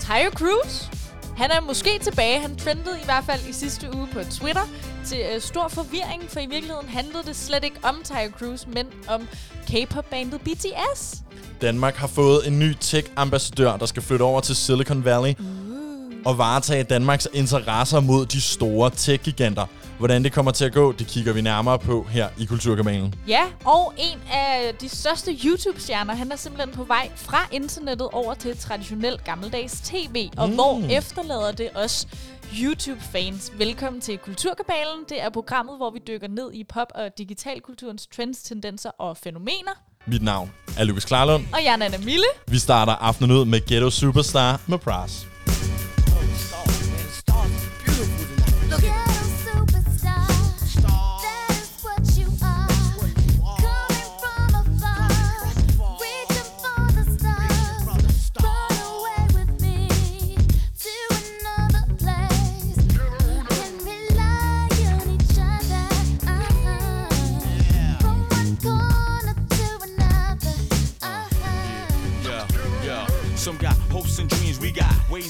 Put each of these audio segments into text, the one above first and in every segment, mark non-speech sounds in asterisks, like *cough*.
Tyre Cruz. Han er måske tilbage. Han trendede i hvert fald i sidste uge på Twitter til øh, stor forvirring, for i virkeligheden handlede det slet ikke om Tyre Cruz, men om K-pop-bandet BTS. Danmark har fået en ny tech-ambassadør, der skal flytte over til Silicon Valley og varetage Danmarks interesser mod de store tech-giganter. Hvordan det kommer til at gå, det kigger vi nærmere på her i Kulturkanalen. Ja, og en af de største YouTube-stjerner, han er simpelthen på vej fra internettet over til traditionel gammeldags tv. Og Mm. hvor efterlader det os YouTube-fans? Velkommen til Kulturkabalen. Det er programmet, hvor vi dykker ned i pop- og digitalkulturens trends, tendenser og fænomener. Mit navn er Lukas Klarlund. Og jeg er Nana Mille. Vi starter aftenen ud med Ghetto Superstar med Pras. Yeah,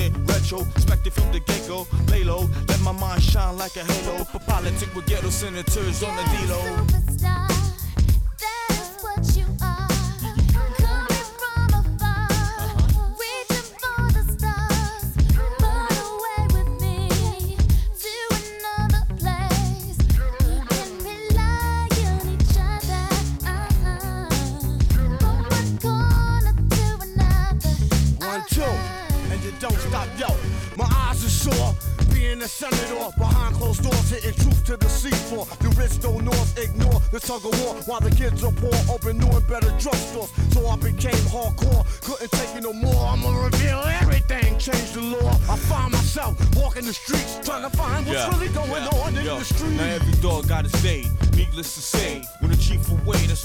it retro, expected from the get go. Lay low, let my mind shine like a halo. For politics with ghetto senators on the D-Lo. Tug of war while the kids are poor, open new and better drugstores. So I became hardcore, couldn't take it no more. I'ma reveal everything, change the law. I find myself walking the streets, trying to find what's really going on in Yo, the street. Now every dog got his day. Needless to say,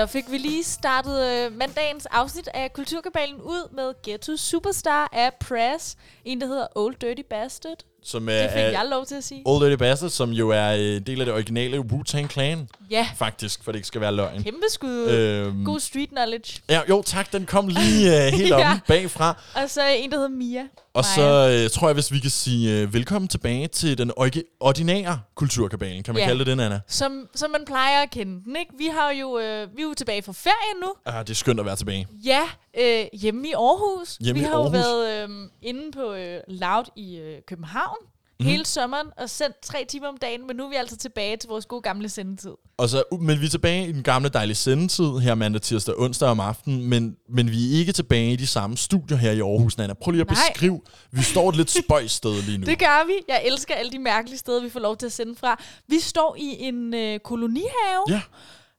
Så fik vi lige startet øh, mandagens afsnit af Kulturkabalen ud med Ghetto Superstar af Press. En, der hedder Old Dirty Bastard. Som Det er, fik er jeg lov til at sige. Old Dirty Bastard, som jo er øh, del af det originale Wu-Tang Clan, Ja, faktisk, for det ikke skal være løgn. kæmpe skud. Øhm, God street knowledge. ja, jo, tak. Den kom lige øh, helt *laughs* Ja. om bagfra. Og så en, der hedder Mia. Og Maja. så øh, tror jeg, hvis vi kan sige øh, velkommen tilbage til den ordinære kulturkabalen. Kan man Ja. kalde det den, Anna? Som, som man plejer at kende den, ikke? Vi, har jo, øh, vi er jo tilbage fra ferie nu. Ah, det er skønt at være tilbage. Ja, øh, hjemme i Aarhus. Hjemme vi har Aarhus. jo været øh, inde på øh, Loud i øh, København mm. hele sommeren og sendt tre timer om dagen, men nu er vi altså tilbage til vores gode gamle sendetid. Og så, men vi er tilbage i den gamle dejlige sendetid her mandag, tirsdag og onsdag om aftenen, men, men vi er ikke tilbage i de samme studier her i Aarhus, Nana. Prøv lige at Nej. beskrive. Vi står et lidt spøjs sted lige nu. *laughs* Det gør vi. Jeg elsker alle de mærkelige steder, vi får lov til at sende fra. Vi står i en øh, kolonihave. Ja,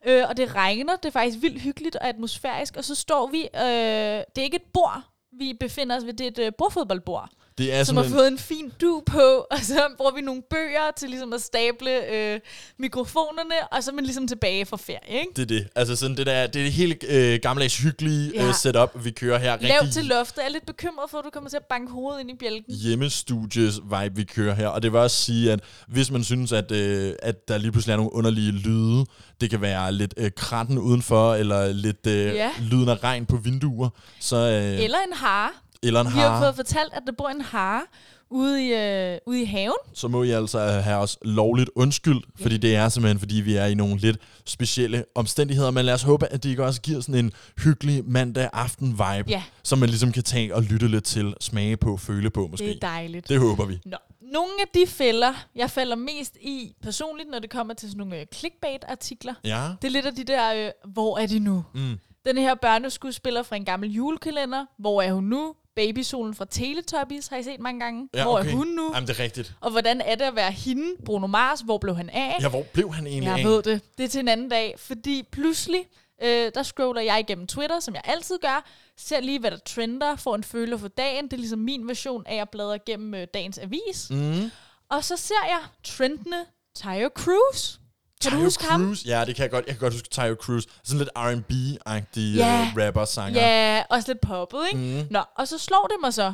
Øh, og det regner. Det er faktisk vildt hyggeligt og atmosfærisk. Og så står vi... Øh, det er ikke et bord, vi befinder os ved. Det er et øh, bordfodboldbord, det er som har en, fået en fin du på. *laughs* Og så bruger vi nogle bøger til ligesom at stable øh, mikrofonerne. Og så er man ligesom tilbage fra ferie, ikke? det er det. Altså sådan det der, det er det helt øh, gammeldags hyggelige Ja. øh, setup, vi kører her. Lav Rigtig til loftet. Jeg er lidt bekymret for, at du kommer til at banke hovedet ind i bjælken. hjemmestudies vibe, vi kører her. Og det vil også sige, at hvis man synes, at, øh, at der lige pludselig er nogle underlige lyde, det kan være lidt øh, kratten udenfor, eller lidt øh, Ja. lyden af regn på vinduer, så, øh, Eller en hare. Eller en Vi har har, fået fortalt, at der bor en hare ude i, øh, ude i haven. så må I altså have os lovligt undskyld, Ja. fordi det er simpelthen, fordi vi er i nogle lidt specielle omstændigheder. Men lad os håbe, at det ikke også giver sådan en hyggelig mandag aften vibe, Ja. som man ligesom kan tage og lytte lidt til, smage på, føle på måske. Det er dejligt. det håber vi. Nå. Nogle af de fælder, jeg falder mest i personligt, når det kommer til sådan nogle øh, clickbait-artikler, Ja. det er lidt af de der, øh, hvor er de nu? Mm. Den her børneskuespiller fra en gammel julekalender, hvor er hun nu? Babysolen fra Teletubbies har I set mange gange. Ja, hvor okay. er hun nu? Jamen, det er rigtigt. Og hvordan er det at være hende? Bruno Mars, hvor blev han af? Ja, hvor blev han egentlig Jeg af? ved det. Det er til en anden dag, fordi pludselig, øh, der scroller jeg igennem Twitter, som jeg altid gør, ser lige, hvad der trender, får en føler for dagen. Det er ligesom min version af at bladre igennem øh, dagens avis. Mm. Og så ser jeg trendende Tyre Cruise. Kan du huske ham? Cruise? Ja, det kan jeg godt. Jeg kan godt huske Tyre Cruise. Sådan lidt R&B-agtig Ja. uh, rapper-sanger. Ja, også lidt poppet, ikke? Mm. Nå, og så slår det mig så.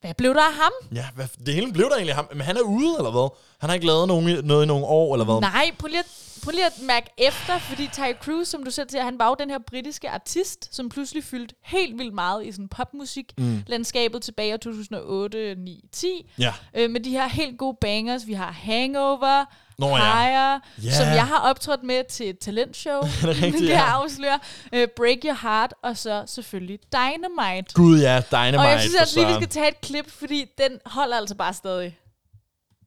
Hvad blev der af ham? Ja, hvad, det hele blev der egentlig af ham. Men han er ude, eller hvad? Han har ikke lavet nogen, noget i nogle år, eller hvad? Nej, prøv lige, at, prøv lige at mærke efter, fordi Tyre Cruise, som du selv siger, han var jo den her britiske artist, som pludselig fyldte helt vildt meget i sådan popmusik-landskabet tilbage i 2008, 9, 10. Ja. Øh, med de her helt gode bangers. Vi har Hangover, Nå ja. Higher, Ja. som jeg har optrådt med til et talentshow. *laughs* det rigtigt, kan *laughs* jeg ja. afsløre. Øh, Break Your Heart, og så selvfølgelig Dynamite. Gud ja, Dynamite. og jeg synes altså lige, vi skal tage et klip, fordi den holder altså bare stadig.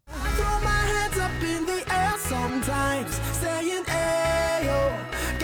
Throw my hands up in the air sometimes, saying, Ayo,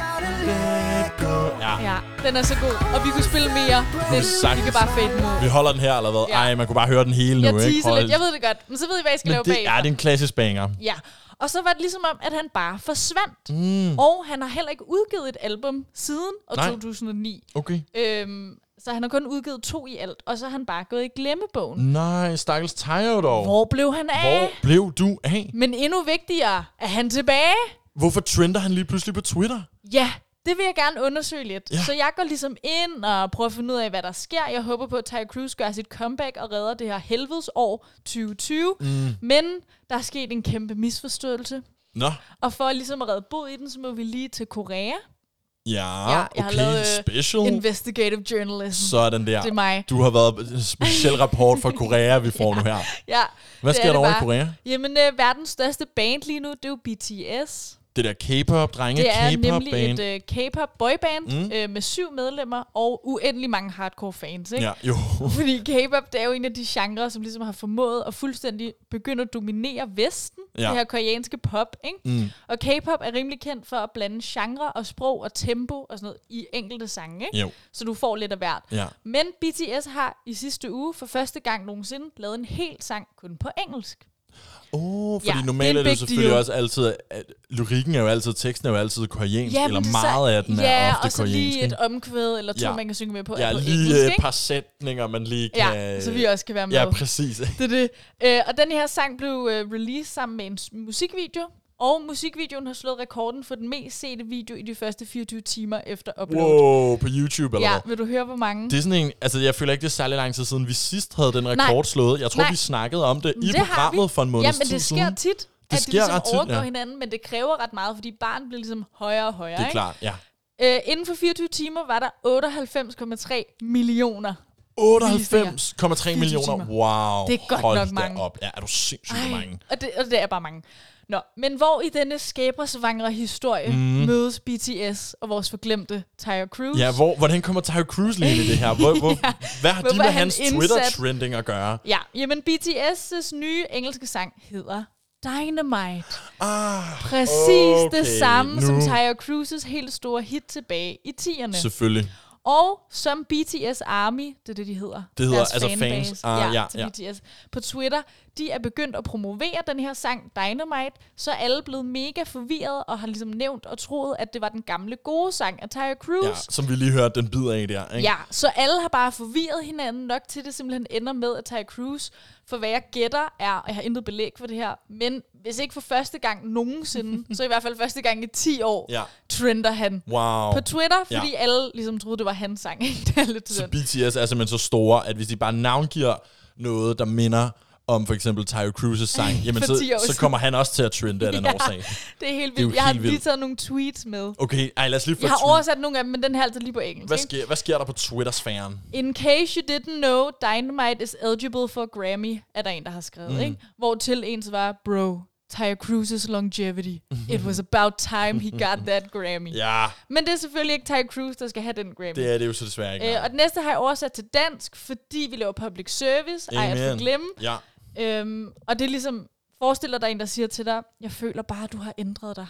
gotta let go. Ja. Ja, den er så god. Og vi kunne spille mere. Den, vi kan bare fade den ud. Vi holder den her, eller hvad? Ja. Ej, man kunne bare høre den hele Jeg nu, ikke? teaser Hold- lidt. Jeg ved det godt. Men så ved I, hvad jeg skal Men lave det bagefter. er det er en klassisk banger. Ja. Og så var det ligesom om, at han bare forsvandt. Mm. Og han har heller ikke udgivet et album siden år Nej. 2009. Okay. Øhm, så han har kun udgivet to i alt. Og så er han bare gået i glemmebogen. Nej, stakkels Tyre dog. Hvor blev han af? Hvor blev du af? Men endnu vigtigere, er han tilbage? Hvorfor trender han lige pludselig på Twitter? Ja, det vil jeg gerne undersøge lidt. Ja. Ja. Så jeg går ligesom ind og prøver at finde ud af, hvad der sker. Jeg håber på, at Ty Cruz gør sit comeback og redder det her helvedes år 2020. Mm. Men der er sket en kæmpe misforståelse. Nå, Og for ligesom at redde bod i den, så må vi lige til Korea. ja, jeg har okay, lavet, øh, special. Investigative journalism. Sådan der. Det er mig. Du har været en speciel rapport fra Korea, vi får *laughs* nu her. Ja, Hvad sker er der over i. Korea? Jamen, øh, verdens største band lige nu, det er jo BTS. Det der K-pop, drenge Det er K-pop nemlig band. et uh, K-pop boyband Mm. øh, med syv medlemmer og uendelig mange hardcore fans. Ikke? Ja, jo. *laughs* Fordi K-pop, det er jo en af de genrer, som ligesom har formået at fuldstændig begynde at dominere Vesten. Ja. Det her koreanske pop, ikke? Mm. Og K-pop er rimelig kendt for at blande genre og sprog og tempo og sådan noget i enkelte sange, ikke? Jo. Så du får lidt af hvert. Ja. Men BTS har i sidste uge for første gang nogensinde lavet en hel sang kun på engelsk. Oh, fordi Ja, det normalt er er, det jo selvfølgelig deal. også altid, at lyrikken er jo altid, teksten er jo altid koreansk, men eller det er meget af den ja, er ofte og så koreansk. lige et omkvæd eller to, Ja. ja. man kan synge med på, Ja, på lige engelsk, et ikke? par sætninger, man lige kan... Ja, så vi også kan være med. Ja, præcis. Det er det. Øh, og den her sang blev øh, released sammen med en musikvideo, Og musikvideoen har slået rekorden for den mest sete video i de første 24 timer efter upload. Wow, på YouTube eller Ja, hvad? vil du høre, hvor mange? Det er sådan en, altså jeg føler ikke, det er særlig lang tid siden, vi sidst havde den rekord Nej. slået. Jeg tror, Nej. vi snakkede om det i det har programmet vi. for en måned Ja, men det sker siden. tit, Det at sker de ligesom ret tit, overgår ja. hinanden, men det kræver ret meget, fordi barn bliver ligesom højere og højere. Det er ikke? klart, ja. Øh, inden for 24 timer var der 98,3 millioner. 98,3 millioner. Wow. Det er godt Hold nok mange. Op. Ja, er du sindssygt Ej, mange. Og det, og det er bare mange. Nå, men hvor i denne skæbresvangre historie mm. mødes BTS og vores forglemte Tyre Cruise? Ja, hvor, hvordan kommer Tyre Cruise lige ind i det her? Hvor, hvor, *laughs* hvad har de Hvorfor med han hans indsat? Twitter-trending at gøre? Ja, jamen BTS' nye engelske sang hedder Dynamite. Ah, Præcis okay, det samme nu. som Tyre Cruises helt store hit tilbage i 10'erne. selvfølgelig. Og som BTS Army, det er det, de hedder. Det hedder altså fanbase, fans. Ah, ja, ja, til ja. BTS. På Twitter, de er begyndt at promovere den her sang Dynamite, så er alle blevet mega forvirret og har ligesom nævnt og troet, at det var den gamle gode sang af Tyre Cruise. Ja, som vi lige hørte den bid af der. Ikke? Ja, så alle har bare forvirret hinanden nok til, at det simpelthen ender med, at Ty Cruz, for hvad jeg gætter er, og jeg har intet belæg for det her, men hvis ikke for første gang nogensinde, *laughs* så i hvert fald første gang i 10 år, Ja. trender han Wow. på Twitter, fordi Ja. alle ligesom troede, det var hans sang. *laughs* ikke? det er lidt Så. BTS er simpelthen så store, at hvis de bare navngiver noget, der minder om for eksempel Tyre Cruises sang, *laughs* jamen For 10 år så, så kommer han også til at trende af den *laughs* Ja. årsag. Det er helt Det er vildt. Jeg har helt lige vildt. taget nogle tweets med. Okay, ej, lad os lige få Jeg har tweet. oversat nogle af dem, men den her er altid lige på engelsk. Hvad sker, hvad sker der på Twitter-sfæren? In case you didn't know, Dynamite is eligible for Grammy, er der en, der har skrevet, mm. ikke? Hvor til ens var, bro, Tyre Cruises longevity. It was about time he got that Grammy. *laughs* Ja, Men det er selvfølgelig ikke Tyre Cruise, der skal have den Grammy. det er det jo så desværre ikke. Øh, og det næste har jeg oversat til dansk, fordi vi laver public service. Ej, at Amen. glemme. Ja, Øhm, og det er ligesom, forestil dig, en, der siger til dig, jeg føler bare, at du har ændret dig.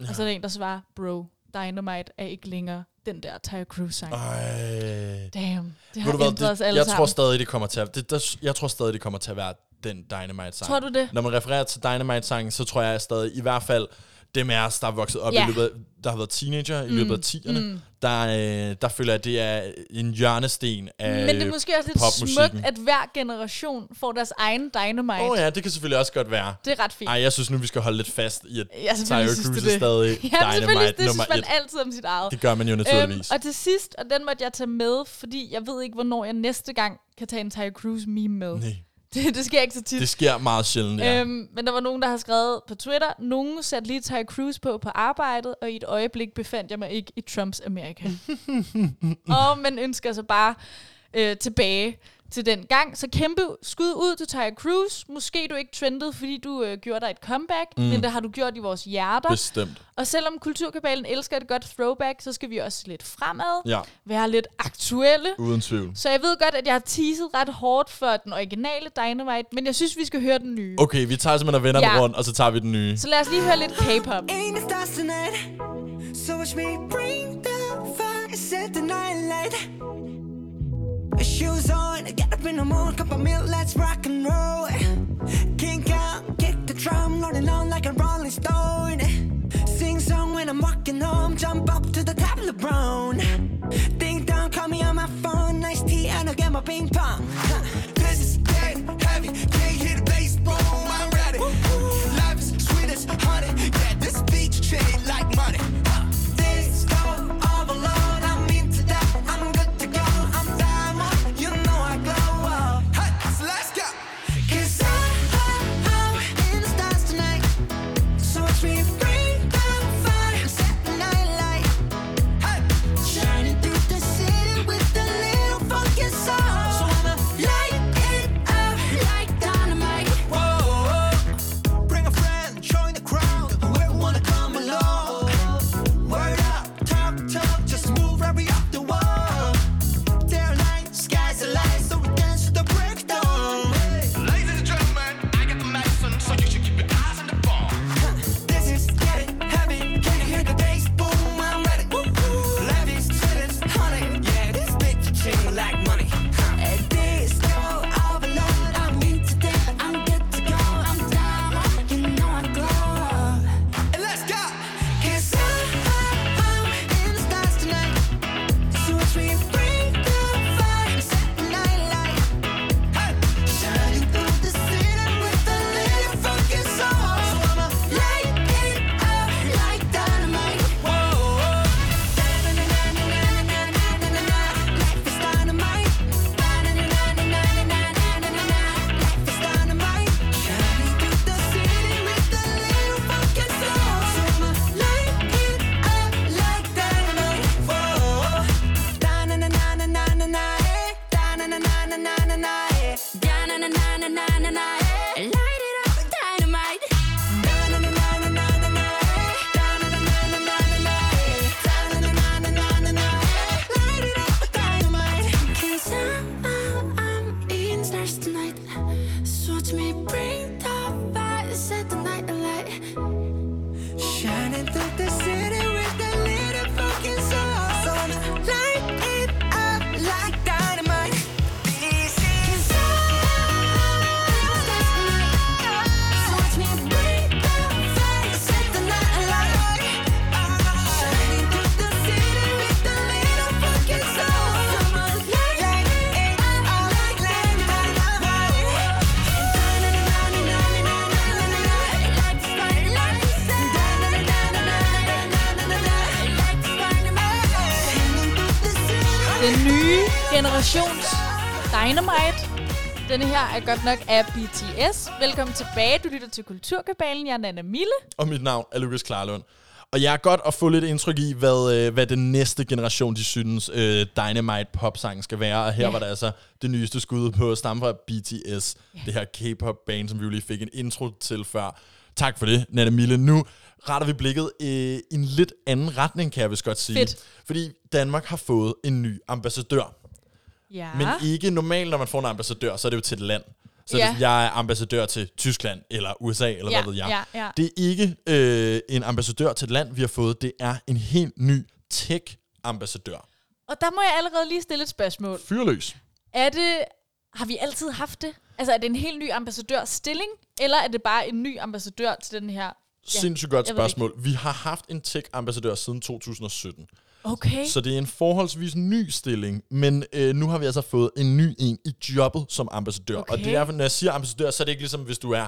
Ja. Og så er der en, der svarer, bro, Dynamite er ikke længere den der Tyre Cruise sang. Ej. Damn, det har Ved du hvad, ændret os det, alle jeg sammen. tror stadig, det kommer til at, det, der, jeg tror stadig, det kommer til at være den Dynamite-sang. Tror du det? Når man refererer til Dynamite-sangen, så tror jeg stadig, i hvert fald dem af os, der er vokset op Ja. i løbet af, der har været teenager i løbet af 10'erne, mm. der, øh, der føler jeg, at det er en hjørnesten af Men det er måske også lidt smukt, at hver generation får deres egen Dynamite. Åh oh, ja, det kan selvfølgelig også godt være. Det er ret fint. Ej, jeg synes nu, vi skal holde lidt fast i, at Ja, selvfølgelig Tyre Cruise er det. stadig *laughs* ja, selvfølgelig, Dynamite det nummer synes man et. altid om sit eget. Det gør man jo naturligvis. Øhm, og til sidst, og den måtte jeg tage med, fordi jeg ved ikke, hvornår jeg næste gang kan tage en Tyre Cruise meme med. Nej, *laughs* Det, det sker ikke så tit. det sker meget sjældent, ja. Øhm, men der var nogen, der har skrevet på Twitter, nogen satte lige Tyre Cruise på på arbejdet, og i et øjeblik befandt jeg mig ikke i Trumps Amerika. *laughs* og man ønsker sig bare øh, tilbage til den gang. Så kæmpe skud ud til Tyre Cruise. Måske du ikke trendede, fordi du øh, gjorde dig et comeback, mm. men det har du gjort i vores hjerter. Bestemt. Og selvom Kulturkabalen elsker et godt throwback, så skal vi også lidt fremad, Ja, være lidt aktuelle. uden tvivl. Så jeg ved godt, at jeg har teaset ret hårdt for den originale Dynamite, men jeg synes, vi skal høre den nye. Okay, vi tager simpelthen og vender Ja. den rundt, og så tager vi den nye. Så lad os lige høre lidt K-pop. So watch me bring the fire, set the night light. Shoes on, get up in the morning, cup of milk, let's rock and roll. Kink out, kick the drum, rolling on like a rolling stone. Sing song when I'm walking home, jump up to the top of the brown. Ding dong, call me on my phone, nice tea, and I'll get my ping pong. Huh. This is dead heavy. Can't hear Dynamite. Denne her er godt nok af BTS. Velkommen tilbage. Du lytter til Kulturkabalen. Jeg er Nana Mille. Og mit navn er Lukas Klarlund. Og jeg er godt at få lidt indtryk i, hvad, øh, hvad den næste generation, de synes, øh, Dynamite popsang skal være. Og her Ja. var der altså det nyeste skud på at stamme fra BTS. Det her K-pop band, som vi jo lige fik en intro til før. Tak for det, Nana Mille. Nu retter vi blikket øh, i en lidt anden retning, kan jeg vist godt sige. Fedt. Fordi Danmark har fået en ny ambassadør. Ja. Men ikke normalt, når man får en ambassadør, så er det jo til et land. Så Ja. ja. jeg er ambassadør til Tyskland, eller USA, eller Ja, hvad ved jeg. ja, ja. Det er ikke øh, en ambassadør til et land, vi har fået. Det er en helt ny tech-ambassadør. Og der må jeg allerede lige stille et spørgsmål. Fyrløs. Er det... Har vi altid haft det? Altså, er det en helt ny ambassadørstilling? Eller er det bare en ny ambassadør til den her... Ja. Sindssygt godt spørgsmål. Vi har haft en tech-ambassadør siden 2017. Okay. Så det er en forholdsvis ny stilling, men øh, nu har vi altså fået en ny en i jobbet som ambassadør. Okay. Og det er når jeg siger ambassadør, så er det ikke ligesom, hvis du er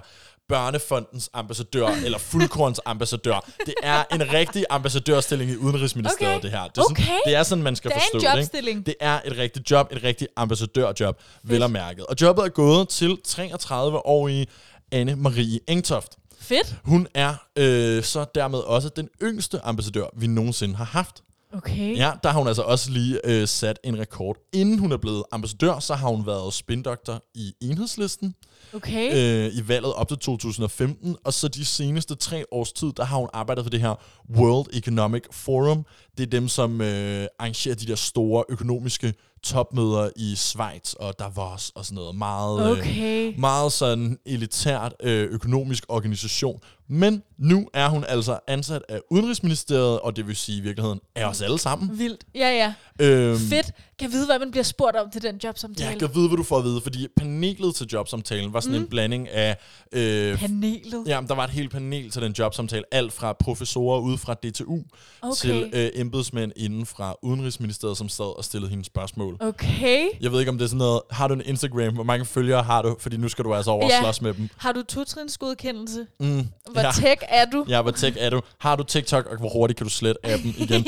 Børnefondens ambassadør *laughs* eller Fuldkorns ambassadør. Det er en rigtig ambassadørstilling i Udenrigsministeriet, Okay. det her. Det er, sådan, Okay. det er sådan, man skal Det forstå det. Ikke? Det er et rigtigt job, et rigtigt ambassadørjob, vel og mærket. Og jobbet er gået til 33-årige Anne-Marie Engtoft. Fedt. Hun er øh, så dermed også den yngste ambassadør, vi nogensinde har haft. Okay. Ja, der har hun altså også lige øh, sat en rekord. Inden hun er blevet ambassadør, så har hun været spindoktor i enhedslisten Okay. øh, i valget op til 2015, og så de seneste tre års tid, der har hun arbejdet for det her World Economic Forum. Det er dem, som øh, arrangerer de der store økonomiske topmøder i Schweiz og Davos og sådan noget. Meget, Okay. øh, meget sådan elitært øh, økonomisk organisation. Men nu er hun altså ansat af Udenrigsministeriet, og det vil sige i virkeligheden af os alle sammen. Vildt. Ja, ja. Øhm, Fedt. Kan vide, hvad man bliver spurgt om til den jobsamtale? Jeg kan vide, hvad du får at vide, fordi panelet til jobsamtalen var sådan mm. en blanding af... Øh, Panelet. Ja, der var et helt panel til den jobsamtale. Alt fra professorer ude fra DTU Okay. til øh, embedsmænd inden fra Udenrigsministeriet, som sad og stillede hende spørgsmål. Okay. Jeg ved ikke, om det er sådan noget... Har du en Instagram? Hvor mange følgere har du? Fordi nu skal du altså over og Ja. slås med dem. Har du totrinsgodkendelse? Mm, Hvor ja. tech er du? Ja, hvor tech er du? Har du TikTok, og hvor hurtigt kan du slette appen *laughs* igen?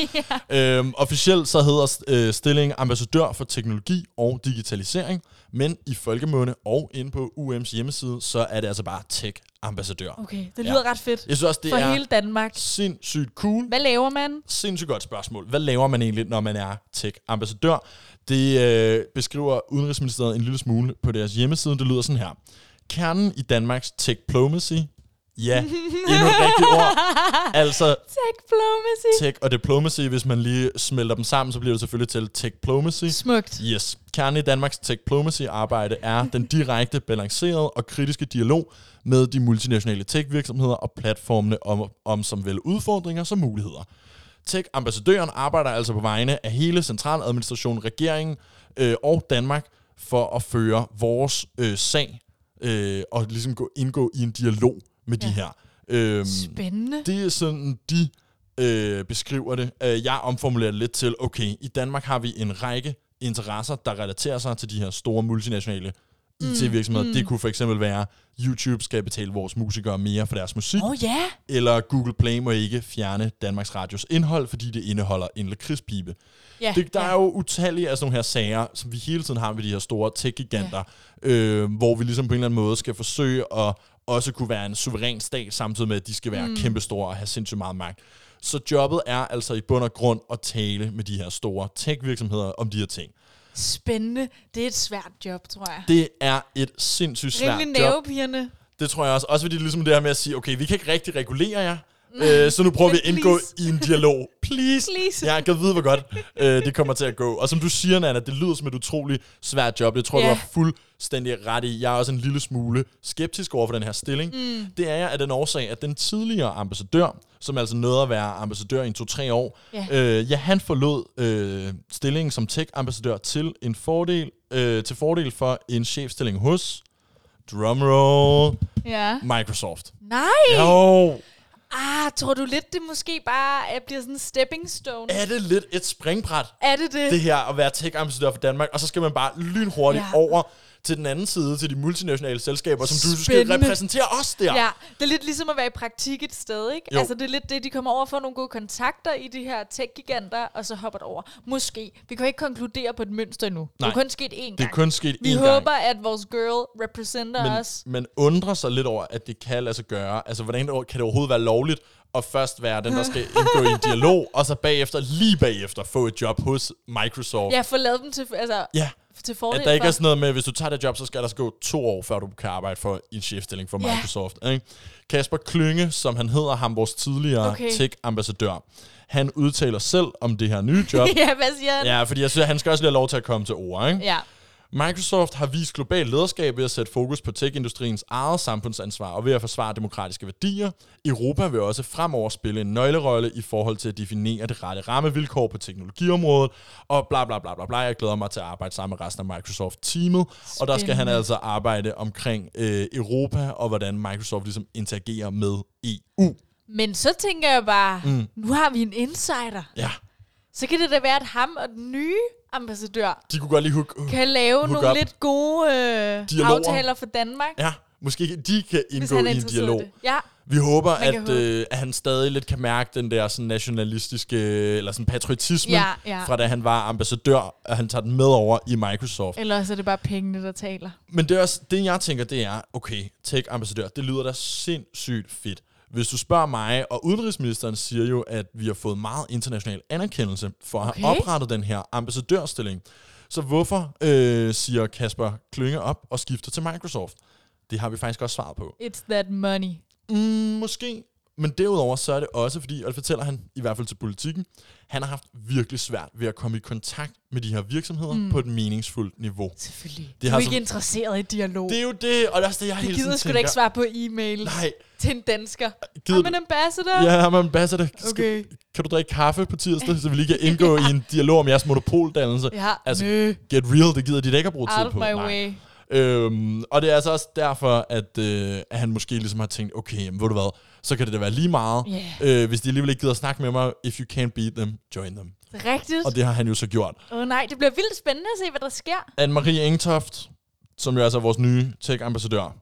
ja. øhm, officielt så hedder øh, stillingen ambassadør for teknologi og digitalisering, men i folkemunde og inde på UM's hjemmeside, så er det altså bare tech-ambassadør. Okay, det lyder Ja. ret fedt. Jeg synes også, det For er hele Danmark. sindssygt cool. Hvad laver man? Sindssygt godt spørgsmål. Hvad laver man egentlig, når man er tech-ambassadør? Det øh, beskriver Udenrigsministeriet en lille smule på deres hjemmeside. Det lyder sådan her. Kernen i Danmarks techplomacy. Ja, endnu et rigtigt ord. Altså Techplomacy. tech og diplomacy, hvis man lige smelter dem sammen, så bliver det selvfølgelig til techplomacy. Smukt. Yes. Kernen i Danmarks techplomacy-arbejde er den direkte, balancerede og kritiske dialog med de multinationale tech-virksomheder og platformene om, om som vel udfordringer som muligheder. Tech-ambassadøren arbejder altså på vegne af hele centraladministrationen, regeringen øh, og Danmark for at føre vores øh, sag øh, og ligesom gå, indgå i en dialog med ja. de her. Øhm, Spændende. det er sådan, de øh, beskriver det. Øh, jeg omformulerer det lidt til, okay, i Danmark har vi en række interesser, der relaterer sig til de her store multinationale IT-virksomheder. Mm, Det kunne for eksempel være, YouTube skal betale vores musikere mere for deres musik, oh, ja. eller Google Play må ikke fjerne Danmarks Radios indhold, fordi det indeholder en lakridspibe. ja. Det, der ja. er jo utallige af sådan nogle her sager, som vi hele tiden har med de her store tech-giganter, ja. øh, hvor vi ligesom på en eller anden måde skal forsøge at også kunne være en suveræn stat, samtidig med, at de skal være mm. kæmpestore og have sindssygt meget magt. Så jobbet er altså i bund og grund at tale med de her store tech-virksomheder om de her ting. Spændende. Det er et svært job, tror jeg. Det er et sindssygt svært Rimelig job. nervepirrende. Det tror jeg også. Også fordi det er ligesom det her med at sige, okay, vi kan ikke rigtig regulere jer, Øh, så nu prøver vi at indgå Please. i en dialog. Please. Please. Jeg kan vide, hvor godt øh, det kommer til at gå. Og som du siger, Nana, det lyder som et utroligt svært job. Det tror jeg, Ja. du har fuldstændig ret i. Jeg er også en lille smule skeptisk over for den her stilling. Mm. Det er jeg af den årsag, at den tidligere ambassadør, som altså nåede at være ambassadør i en to-tre år, Ja. øh, ja, han forlod øh, stillingen som tech-ambassadør til en fordel, øh, til fordel for en chefstilling hos drumroll Ja. Microsoft. Nej! Jo, Ah, tror du lidt, det måske bare øh, bliver sådan en stepping stone? er det lidt et springbræt? Er det det? det her at være tech-ambassadør for Danmark, og så skal man bare lynhurtigt ja. over til den anden side, til de multinationale selskaber, som du skal Spændende. repræsentere os der. Ja, det er lidt ligesom at være i praktik et sted, ikke? Jo. Altså, det er lidt det, de kommer over for nogle gode kontakter i de her tech-giganter, og så hopper det over. Måske. Vi kan jo ikke konkludere på et mønster endnu. Det Nej. er kun sket én gang. Det er kun sket Vi én håber, gang. at vores girl repræsenter Men os. man undrer sig lidt over, at det kan lade sig gøre. Altså, hvordan kan det overhovedet være lovligt at først være den, der skal *laughs* indgå i en dialog, og så bagefter, lige bagefter, få et job hos Microsoft. Ja, få lavet dem til, altså, ja. Til fordel At der ikke for. er sådan noget med, at hvis du tager det job, så skal der gå to år, før du kan arbejde for en chefstilling for Ja. Microsoft. Ikke? Kasper Klynge, som han hedder, ham vores tidligere okay. tech-ambassadør, han udtaler selv om det her nye job. *laughs* ja, hvad siger han? Ja, fordi jeg synes, at han skal også lige have lov til at komme til ord, ikke? ja. Microsoft har vist global lederskab ved at sætte fokus på tech-industriens eget samfundsansvar og ved at forsvare demokratiske værdier. Europa vil også fremover spille en nøglerolle i forhold til at definere det rette rammevilkår på teknologiområdet, og bla bla bla bla bla. Jeg glæder mig til at arbejde sammen med resten af Microsoft-teamet, og der skal han altså arbejde omkring øh, Europa og hvordan Microsoft ligesom interagerer med EU. Men så tænker jeg bare, mm. nu har vi en insider. Ja, Så kan det da være, at ham og den nye ambassadør de kunne godt lige hook, kan lave Hook nogle up. lidt gode øh, Dialoger. aftaler for Danmark. Ja, måske de kan indgå i en interesseret dialog. det. Ja, Vi håber, Man kan at, håbe. øh, at han stadig lidt kan mærke den der sådan nationalistiske, eller sådan patriotisme, Ja, ja. fra da han var ambassadør, og han tager den med over i Microsoft. ellers er det bare pengene, der taler. Men det, er også, det jeg tænker, det er, okay, tech-ambassadør, det lyder da sindssygt fedt. Hvis du spørger mig, og udenrigsministeren siger jo, at vi har fået meget international anerkendelse for at Okay. have oprettet den her ambassadørstilling. Så hvorfor øh, siger Kasper Klynge op og skifter til Microsoft? Det har vi faktisk også svaret på. It's that money. Mm, måske. Men derudover så er det også, fordi, og det fortæller han i hvert fald til politikken, han har haft virkelig svært ved at komme i kontakt med de her virksomheder mm. på et meningsfuldt niveau. Selvfølgelig. Det du har er ikke interesseret i dialog. Det er jo det, og det er også det, jeg det hele gider tiden sgu da tænker. ikke svare på e-mail Nej, til en dansker. gider I'm an ambassador. Ja, ham ambassador. Skal, Okay. Kan du drikke kaffe på tirsdag, så vi lige kan indgå i en *laughs* dialog om jeres monopoldannelse? Ja, Altså, Nø. Get real, det gider de da ikke at bruge Out tid of på. my way. Øhm, og det er altså også derfor, at, øh, at han måske ligesom har tænkt, okay, jamen, ved du hvad, så kan det da være lige meget. Ja. Øh, hvis de alligevel ikke gider at snakke med mig, if you can't beat them, join them. Rigtigt. Og det har han jo så gjort. Åh oh, nej, det bliver vildt spændende at se, hvad der sker. Anne-Marie Engtoft, som jo altså er vores nye tech-ambassadør,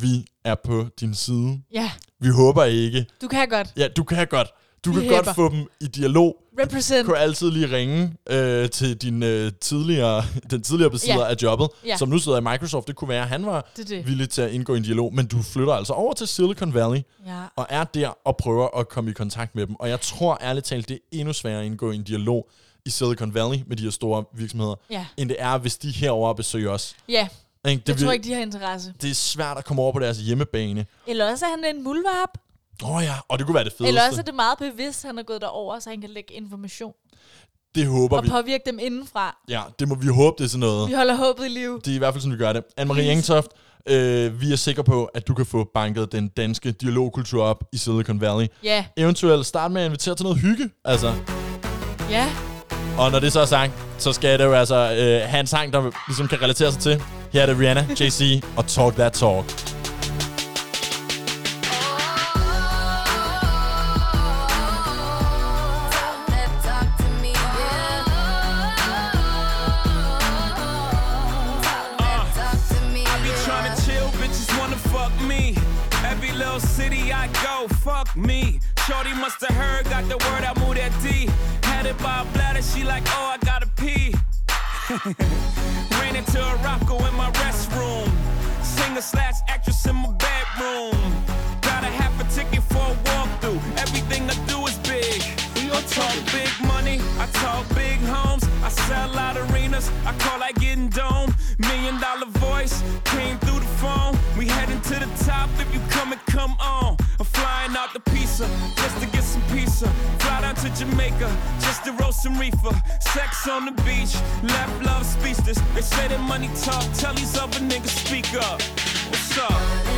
vi er på din side. Ja, Vi håber ikke. du kan godt. Ja, du kan godt. Du Vi kan hæpper. godt få dem i dialog. Represent. Du kan altid lige ringe øh, til din øh, tidligere, *laughs* den tidligere besidder Ja. af jobbet, Ja. som nu sidder i Microsoft. Det kunne være, at han var Det det. villig til at indgå i en dialog, men du flytter altså over til Silicon Valley Ja. og er der og prøver at komme i kontakt med dem. Og jeg tror ærligt talt, det er endnu sværere at indgå i en dialog i Silicon Valley med de her store virksomheder, Ja. end det er, hvis de herover besøger os. Ja, Ikke? Det, jeg tror ikke, de har interesse. det er svært at komme over på deres hjemmebane. Eller også er han en muldvarp. Åh oh ja, og det kunne være det fedeste. Eller også er det meget bevidst, han er gået derover, så han kan lægge information. Det håber Og vi. påvirke dem indenfra. Ja, det må vi håbe, det er sådan noget. Vi holder håbet i live. Det er i hvert fald sådan, vi gør det. Anne-Marie Engtoft, øh, vi er sikre på, at du kan få banket den danske dialogkultur op i Silicon Valley. Ja, Eventuelt start med at invitere til noget hygge. Altså. ja. Og når det så er sagt, så skal det jo altså øh, have en sang, der ligesom kan relatere sig til. Her er det Rihanna, *laughs* JC og Talk That Talk. Me. Shorty must have heard, got the word, I that D. It by bladder, she like, oh, I gotta pee. Ran into a rocko in my restroom. Singer slash actress in my bedroom. Got a half a ticket for a walkthrough. Everything I do is big. We all talk big money. I talk big homes. I sell out arenas. I call that getting dome. Million dollar voice came through the phone. We heading to the top if you come and come on. I'm flying out the visa just to get pizza. Fly down to Jamaica just to roast some reefer. Sex on the beach, left love speechless. They say that money talk, tell these other niggas speak up. What's up?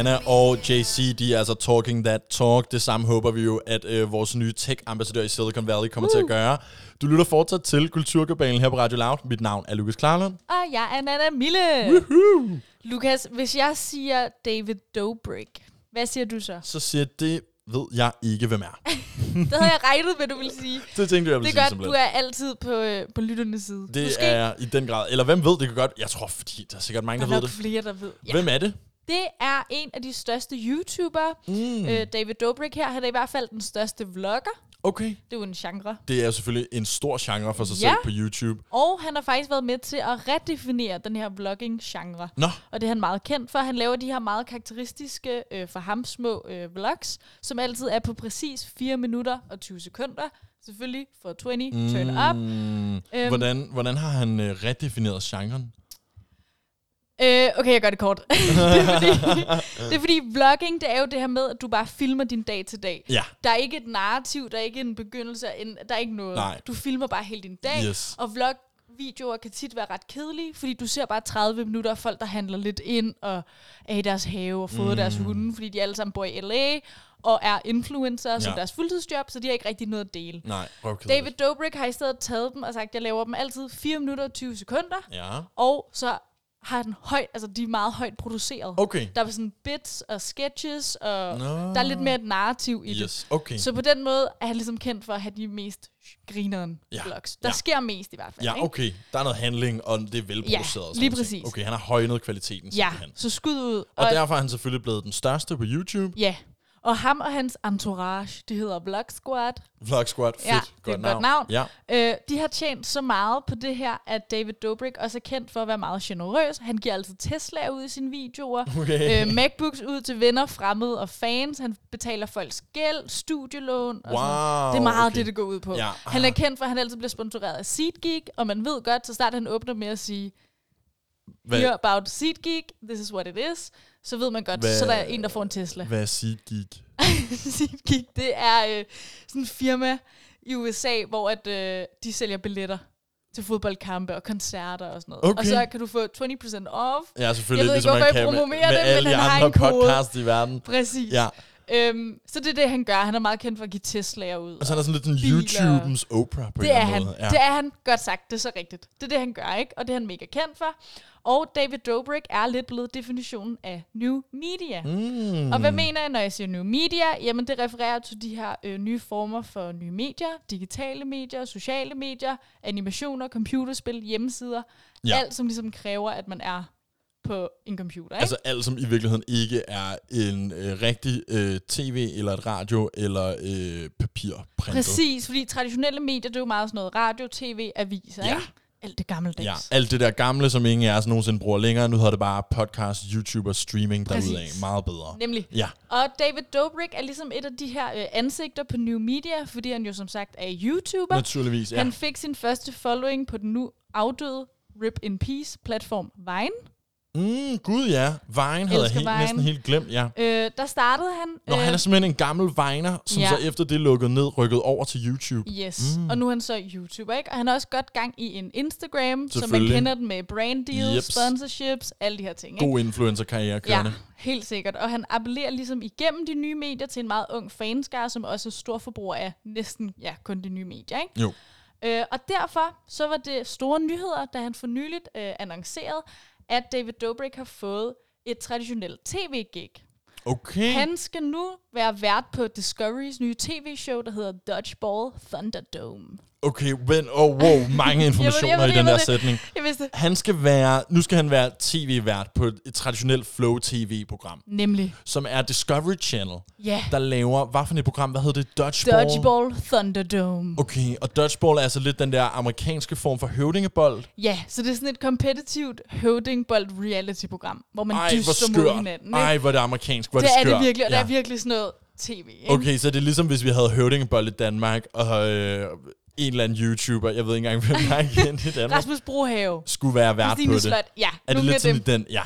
Rihanna og Jay-Z, de er altså talking that talk. Det samme håber vi jo, at øh, vores nye tech-ambassadør i Silicon Valley kommer uh. til at gøre. Du lytter fortsat til Kulturkabalen her på Radio Loud. Mit navn er Lukas Klarlund. Og jeg er Nana Mille. Lukas, hvis jeg siger David Dobrik, hvad siger du så? Så siger det ved jeg ikke, hvem er. *laughs* Det havde jeg regnet med, du ville sige. Det tænkte jeg, jeg ville Det er godt, du er altid på, øh, på lytternes side. Det Måske er i den grad. Eller hvem ved det kan godt? Jeg tror, fordi der er sikkert mange, der der, er ved det. flere, der ved. Ja. Hvem er det? Det er en af de største YouTubere. Mm. Øh, David Dobrik her, han er i hvert fald den største vlogger. Okay. Det er jo en genre. Det er selvfølgelig en stor genre for sig Ja. selv på YouTube. Og han har faktisk været med til at redefinere den her vlogging-genre. Nå, Og det er han meget kendt for. Han laver de her meget karakteristiske, øh, for ham små øh, vlogs, som altid er på præcis 4 minutter og 20 sekunder. Selvfølgelig for 20, turn up. mm, Øhm. hvordan, hvordan har han øh, redefineret genren? Øh, okay, jeg gør det kort. *laughs* *laughs* det, er fordi, det er fordi, vlogging, det er jo det her med, at du bare filmer din dag til dag. Ja. Der er ikke et narrativ, der er ikke en begyndelse, en, der er ikke noget. Nej. Du filmer bare hele din dag, Yes. og vlog videoer kan tit være ret kedelige, fordi du ser bare 30 minutter af folk, der handler lidt ind og er i deres have og fodrer mm. deres hunde, fordi de alle sammen bor i LA og er influencer som Ja. deres fuldtidsjob, så de har ikke rigtig noget at dele. Nej. David Dobrik har i stedet taget dem og sagt, jeg laver dem altid 4 minutter og 20 sekunder, Ja. og så har den højt, altså de er meget højt produceret. Okay. Der er sådan bits og sketches, og Nå. der er lidt mere et narrativ i Yes, okay. det. Så på den måde er han ligesom kendt for at have de mest grineren Ja, vlogs. Der ja. sker mest i hvert fald. Ja, ikke? okay. Der er noget handling, og det er velproduceret. og sådan lige præcis. Okay, han har højnet kvaliteten Ja, simpelthen. så skud ud. Og derfor er han selvfølgelig blevet den største på YouTube. Ja, og ham og hans entourage, det hedder Vlog Squad. Vlog Squad, fedt. Ja, det er et godt navn. Ja. Øh, de har tjent så meget på det her, at David Dobrik også er kendt for at være meget generøs. Han giver altid Tesla'er ud i sine videoer. Okay. øh, Macbooks ud til venner, fremmede og fans. Han betaler folks gæld, studielån og Wow, sådan noget. Det er meget okay. det, det går ud på. Ja. Han er kendt for, at han altid bliver sponsoreret af SeatGeek, og man ved godt, så snart han åbner med at sige, Hvad, Hear about SeatGeek, this is what it is, så ved man godt, Hvad- så der er en, der får en Tesla. hvad er SeatGeek? *laughs* SeatGeek, det er øh, sådan en firma i USA, hvor at, øh, de sælger billetter til fodboldkampe og koncerter og sådan noget. Okay. Og så kan du få 20% off. Ja, selvfølgelig, Jeg ved ikke, ligesom hvorfor jeg med, promoverer med det, men alle den har en kode. podcasts i verden. Præcis. Ja. Øhm, så det er det, han gør. Han er meget kendt for at give Tesla'er ud. Og så er der sådan lidt biler. YouTubens Oprah på det en er han. måde. Ja. Det er han. Godt sagt. Det er så rigtigt. Det er det, han gør, ikke? Og det er han mega kendt for. Og David Dobrik er lidt blevet definitionen af new media. Mm. Og hvad mener jeg, når jeg siger new media? Jamen, det refererer til de her øh, nye former for nye medier, digitale medier, sociale medier, animationer, computerspil, hjemmesider. Ja. Alt, som ligesom kræver, at man er på en computer, ikke? Altså alt, som i virkeligheden ikke er en øh, rigtig øh, tv, eller et radio, eller øh, papirprintet. Præcis, fordi traditionelle medier, det er jo meget sådan noget radio, tv, aviser, Ja. ikke? Alt det gammeldags. Ja, alt det der gamle, som ingen af os nogensinde bruger længere. Nu hedder det bare podcast, YouTube og streaming derudaf. Meget bedre. Nemlig. Ja, Og David Dobrik er ligesom et af de her øh, ansigter på New Media, fordi han jo som sagt er YouTuber. naturligvis. Ja. Han fik sin første following på den nu afdøde Rip in Peace platform Vine. Mm, gud ja. Vine havde jeg helt, næsten helt glemt, ja. Øh, der startede han... Nå, han er simpelthen en gammel viner, som Ja. så efter det lukkede ned, rykkede over til YouTube. Yes, mm. og nu er han så YouTuber, ikke? Og han har også godt gang i en Instagram, som man kender den med brand deals, Jeps. sponsorships, alle de her ting, ikke? God influencer-karriere Ja, kørende. helt sikkert. Og han appellerer ligesom igennem de nye medier til en meget ung fanskare, som også er stor forbruger af næsten ja, kun de nye medier, ikke? Jo. Øh, og derfor så var det store nyheder, da han for nyligt øh, annoncerede, at David Dobrik har fået et traditionelt tv-gig. Okay. Han skal nu være vært på Discoverys nye tv-show, der hedder Dodgeball Thunderdome. Okay, men, oh, wow, mange *laughs* informationer ved det, i den der det. sætning. *laughs* Jeg vidste det. Han skal være, nu skal han være tv-vært på et, et traditionelt Flow TV-program, Nemlig. som er Discovery Channel, Ja. der laver, hvad for et program, hvad hedder det? Dodgeball? Dodgeball Thunderdome. Okay, og Dodgeball er altså lidt den der amerikanske form for høvdingebold. Ja, så det er sådan et kompetitivt høvdingbold reality-program, hvor man Ej, dyster mod hinanden. Ikke? Ej, hvor er det amerikansk, hvor det er skørt. det virkelig, og ja. det er virkelig sådan noget tv. Ikke? Okay, så det er ligesom, hvis vi havde høvdingebold i Danmark, og øh, en eller anden YouTuber, jeg ved ikke engang, hvem der er kendt i Danmark, Rasmus Brohave. skulle være vært på Christine det. Slot. Ja, Er det lidt sådan den, ja,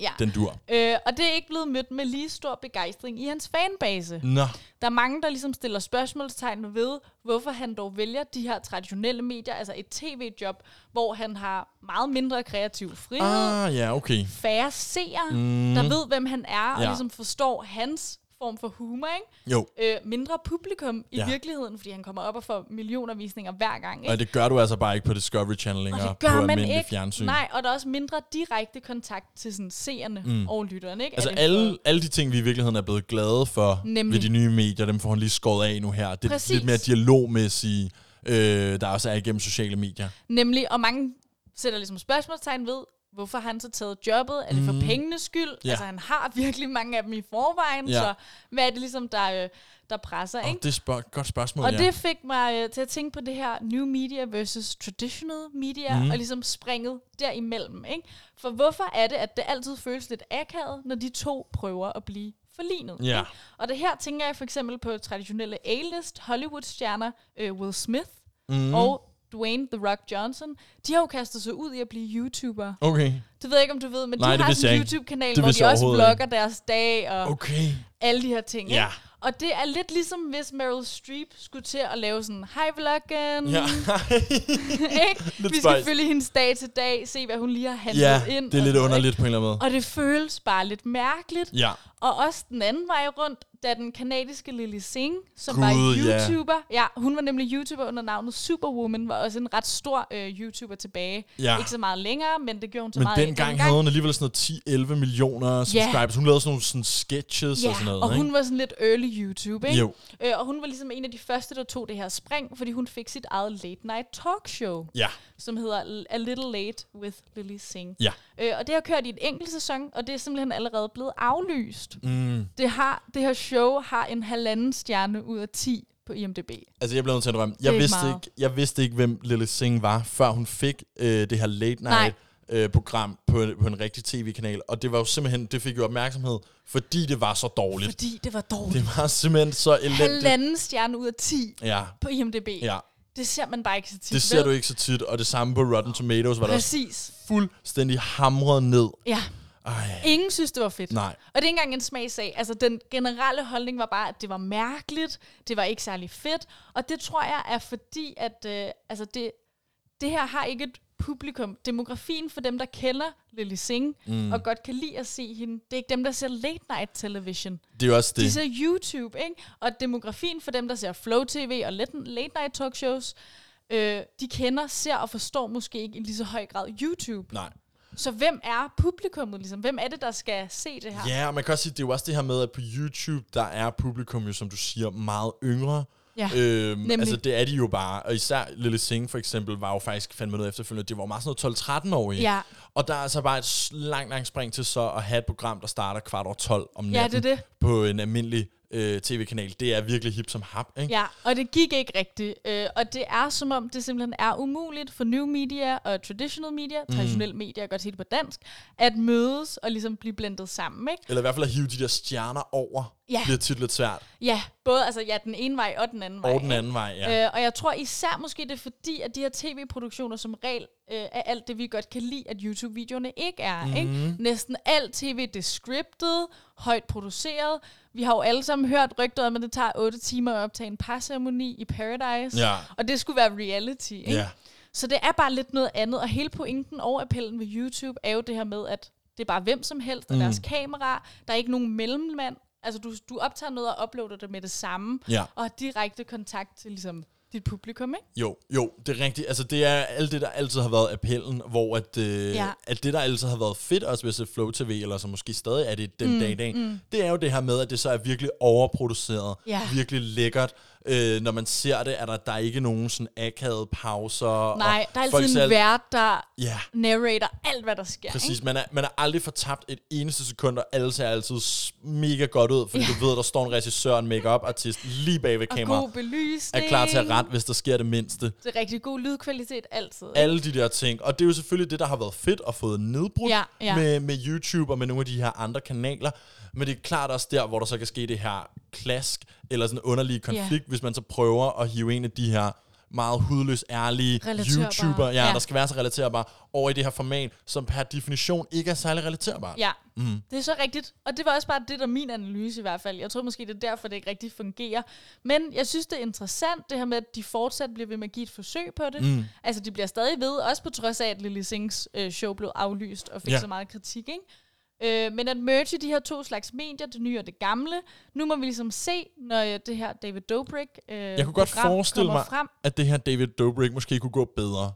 Ja. den dur. Øh, og det er ikke blevet mødt med lige stor begejstring i hans fanbase. Nå, Der er mange, der ligesom stiller spørgsmålstegn ved, hvorfor han dog vælger de her traditionelle medier, altså et tv-job, hvor han har meget mindre kreativ frihed, ah, ja, okay. færre seere, Mm. der ved, hvem han er, og Ja. ligesom forstår hans form for humor, ikke? Jo, Øh, mindre publikum i Ja. virkeligheden, fordi han kommer op og får millioner visninger hver gang. Ikke? og det gør du altså bare ikke på Discovery Channel Og længere, det gør på man ikke. fjernsyn. Nej, og der er også mindre direkte kontakt til sådan seerne mm. og lytterne. Ikke? Altså alle, for- alle de ting, vi i virkeligheden er blevet glade for Nemlig. ved de nye medier, dem får han lige skåret af nu her. Det er Præcis. lidt mere dialogmæssige, øh, der også er igennem sociale medier. Nemlig, og mange sætter ligesom spørgsmålstegn ved, hvorfor har han så taget jobbet? Er det for pengenes skyld? Ja. Altså, han har *laughs* virkelig mange af dem i forvejen, Ja. så hvad er det ligesom, der, øh, der presser, Oh, ikke? det er spørg- godt spørgsmål, Og ja. det fik mig øh, til at tænke på det her new media versus traditional media, mm. og ligesom springet derimellem, ikke? For hvorfor er det, at det altid føles lidt akavet, når de to prøver at blive forlignet? Ja. ikke? Og det her tænker jeg for eksempel på traditionelle A-list Hollywood-stjerner, øh, Will Smith Mm. og Dwayne The Rock Johnson. De har jo kastet sig ud i at blive YouTuber. Okay, Det ved jeg ikke, om du ved, men Nej, de det har sådan en ikke. YouTube-kanal, hvor de også overhovedet vlogger deres dag og okay. alle de her ting. Ja. Ikke? Og det er lidt ligesom, hvis Meryl Streep skulle til at lave sådan, hej vloggen, Ja. *laughs* ikke? *laughs* Vi skal følge hendes dag til dag, se hvad hun lige har handlet ja, ind. det er lidt underligt på en eller anden måde. ikke? Og det føles bare lidt mærkeligt. Ja, Og også den anden vej rundt, da den kanadiske Lily Singh, som Gud, var ja. YouTuber, ja. hun var nemlig YouTuber under navnet Superwoman, var også en ret stor øh, YouTuber tilbage. Ja. Ikke så meget længere, men det gjorde hun så men meget af dengang havde hun alligevel sådan noget 10-11 millioner subscribers. Hun lavede sådan nogle sådan sketches Ja, og sådan noget, og ikke? hun var sådan lidt early YouTube, ikke? Jo. Øh, og hun var ligesom en af de første, der tog det her spring, fordi hun fik sit eget late night talk show, Ja, som hedder A Little Late with Lily Singh. ja. Øh, og det har kørt i en enkelt sæson, og det er simpelthen allerede blevet aflyst. Mm. Det, har, det her show har en halvanden stjerne ud af 10 på IMDb. Altså, jeg blev nødt til at indrømme, er jeg vidste, meget. ikke, jeg vidste ikke, hvem Lily Singh var, før hun fik øh, det her late Nej. night øh, program på, på en rigtig tv-kanal. Og det var jo simpelthen, det fik jo opmærksomhed, fordi det var så dårligt. Fordi det var dårligt. Det var simpelthen så elendigt. Halvanden stjerne ud af 10 Ja, på IMDb. ja. Det ser man bare ikke så tit. Det ser vel? du ikke så tit, og det samme på Rotten Tomatoes var der også Præcis. fuldstændig hamret ned. Ja. Ej, Ingen synes, det var fedt. nej. Og det er ikke engang en smagssag. Altså, den generelle holdning var bare, at det var mærkeligt. Det var ikke særlig fedt. Og det tror jeg er fordi, at øh, altså det, det her har ikke et publikum, demografien for dem, der kender Lily Singh, mm. og godt kan lide at se hende, det er ikke dem, der ser late night television. Det er jo også det. De ser YouTube, ikke? Og demografien for dem, der ser Flow TV og late, late night talk shows, øh, de kender, ser og forstår måske ikke i lige så høj grad YouTube. Nej. Så hvem er publikummet, ligesom? Hvem er det, der skal se det her? Ja, og man kan også sige, det er jo også det her med, at på YouTube, der er publikum jo, som du siger, meget yngre. Ja, øhm, nemlig. altså det er de jo bare. Og især Lille Singh for eksempel var jo faktisk fandme noget efterfølgende. Det var jo meget sådan noget 12-13-årige. Ja. Og der er altså bare et langt, langt spring til så at have et program, der starter kvart over 12 om Ja, natten det er det. på en almindelig øh, tv-kanal. Det er virkelig hip som hap, ikke? Ja, og det gik ikke rigtigt. Øh, og det er som om, det simpelthen er umuligt for new media og traditional media, Mm. traditionel media, godt helt på dansk, at mødes og ligesom blive blendet sammen, ikke? Eller i hvert fald at hive de der stjerner over, Ja. bliver tit lidt svært. Ja, både altså, ja, den ene vej og den anden vej. Og den anden vej, ja. Øh, og jeg tror især måske det er fordi, at de her tv-produktioner som regel øh, er alt det, vi godt kan lide, at YouTube-videoerne ikke er. Mhm. Mm-hmm. Ikke? Næsten alt tv det er scriptet, højt produceret. Vi har jo alle sammen hørt rygter om, at det tager 8 timer at optage en parceremoni i Paradise. Ja. Og det skulle være reality. Ikke? Ja. Så det er bare lidt noget andet. Og hele pointen og appellen ved YouTube er jo det her med, at det er bare hvem som helst, og Mm. deres kamera. Der er ikke nogen mellemmand. Altså, du, du optager noget og uploader det med det samme. Ja. Og har direkte kontakt til ligesom, dit publikum, ikke? Jo, jo, det er rigtigt. Altså, det er alt det, der altid har været appellen, hvor at, øh, Ja. at det, der altid har været fedt, også at se Flow TV, eller så måske stadig er det den mm, dag i dag, mm. det er jo det her med, at det så er virkelig overproduceret, Ja. virkelig lækkert. Øh, når man ser det, er der, der er ikke nogen sådan akavede pauser. Nej, og der er altid en vært, der Ja, narrater alt, hvad der sker. præcis. Ikke? Man er, man er aldrig fortabt et eneste sekund, og alle ser altid mega godt ud, fordi ja. du ved, der står en regissør en make artist lige bag ved Og kameraet, god belysning. er klar til at rette, hvis der sker det mindste. Det er rigtig god lydkvalitet altid. ikke? alle de der ting. Og det er jo selvfølgelig det, der har været fedt at få nedbrudt Ja, ja. Med, med YouTube og med nogle af de her andre kanaler. Men det er klart også der, hvor der så kan ske det her klask, eller sådan en underlig konflikt, hvis man så prøver at hive en af de her meget hudløs ærlige. YouTuber, ja, Ja. der skal være så relaterbare, over i det her format, som per definition ikke er særlig relaterbart. Ja, mm. det er så rigtigt. Og det var også bare det, der er min analyse i hvert fald. Jeg tror måske, det er derfor, det ikke rigtig fungerer. Men jeg synes, det er interessant, det her med, at de fortsat bliver ved med at give et forsøg på det. Mm. Altså, de bliver stadig ved, også på trods af, at Lily Singhs øh, show blev aflyst og fik Ja. så meget kritik, ikke? Øh, men at merge de her to slags medier, det nye og det gamle, nu må vi ligesom se, når øh, det her David Dobrik øh, Jeg kunne godt forestille mig, frem. at det her David Dobrik måske kunne gå bedre.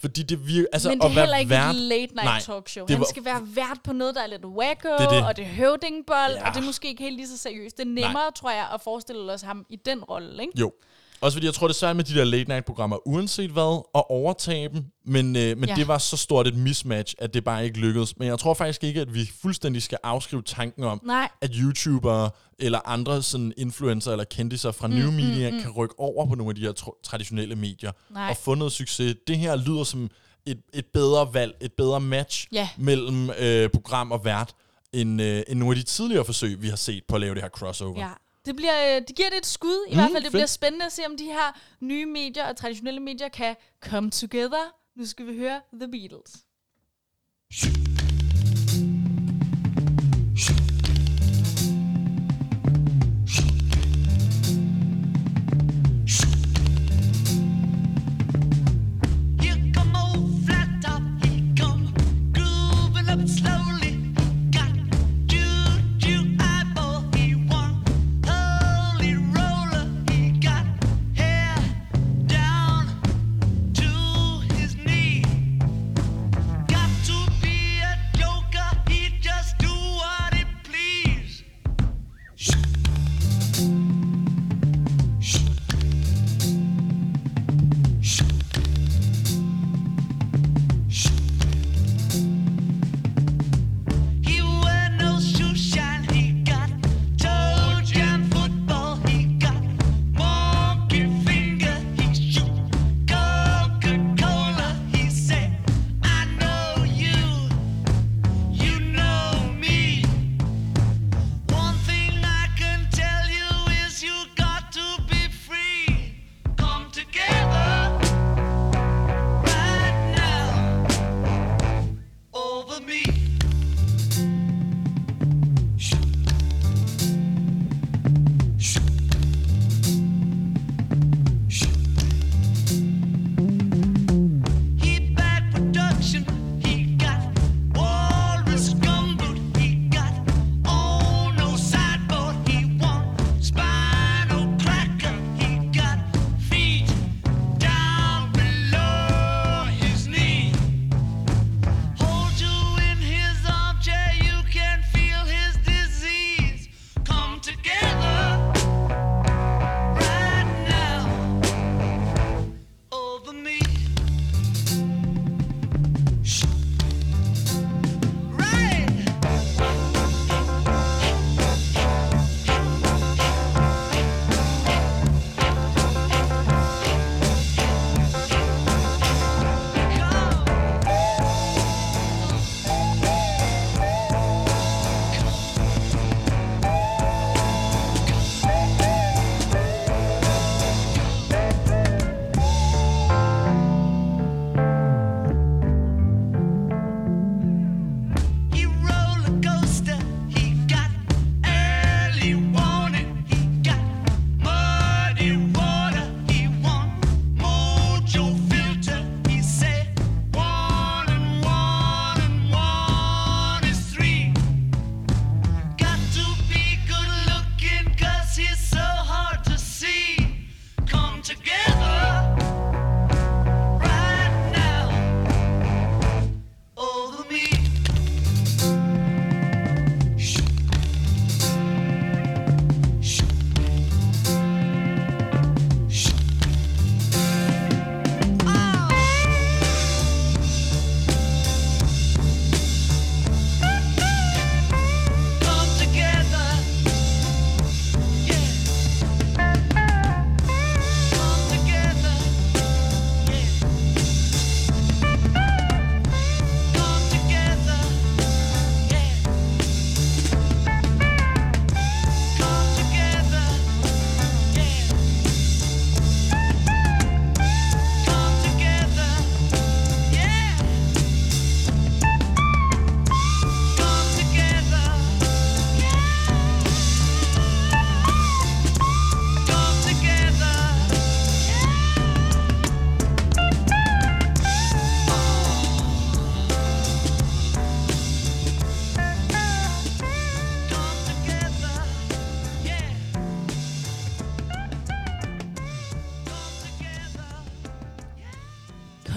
Fordi det virker... Altså, Men det er heller ikke vært, et late night Nej, talk show. Han var- skal være vært på noget, der er lidt wacko, Det det. og det er høvdingbold, Ja. og det er måske ikke helt lige så seriøst. Det er nemmere, tror jeg, at forestille os ham i den rolle, ikke? Jo. Også fordi jeg tror, det er svært med de der late night programmer, uanset hvad, at overtage dem. Men, øh, men Ja. det var så stort et mismatch, at det bare ikke lykkedes. Men jeg tror faktisk ikke, at vi fuldstændig skal afskrive tanken om, Nej, at YouTubere eller andre sådan influencer eller kendiser fra mm, New Media mm, mm. kan rykke over på nogle af de her tr- traditionelle medier Nej. og få noget succes. Det her lyder som et, et bedre valg, et bedre match Ja. mellem øh, program og vært, end, øh, end nogle af de tidligere forsøg, vi har set på at lave det her crossover. ja. Det, bliver, øh, det giver det et skud i hvert fald. Det fedt. bliver spændende at se, om de her nye medier og traditionelle medier kan come together. Nu skal vi høre The Beatles.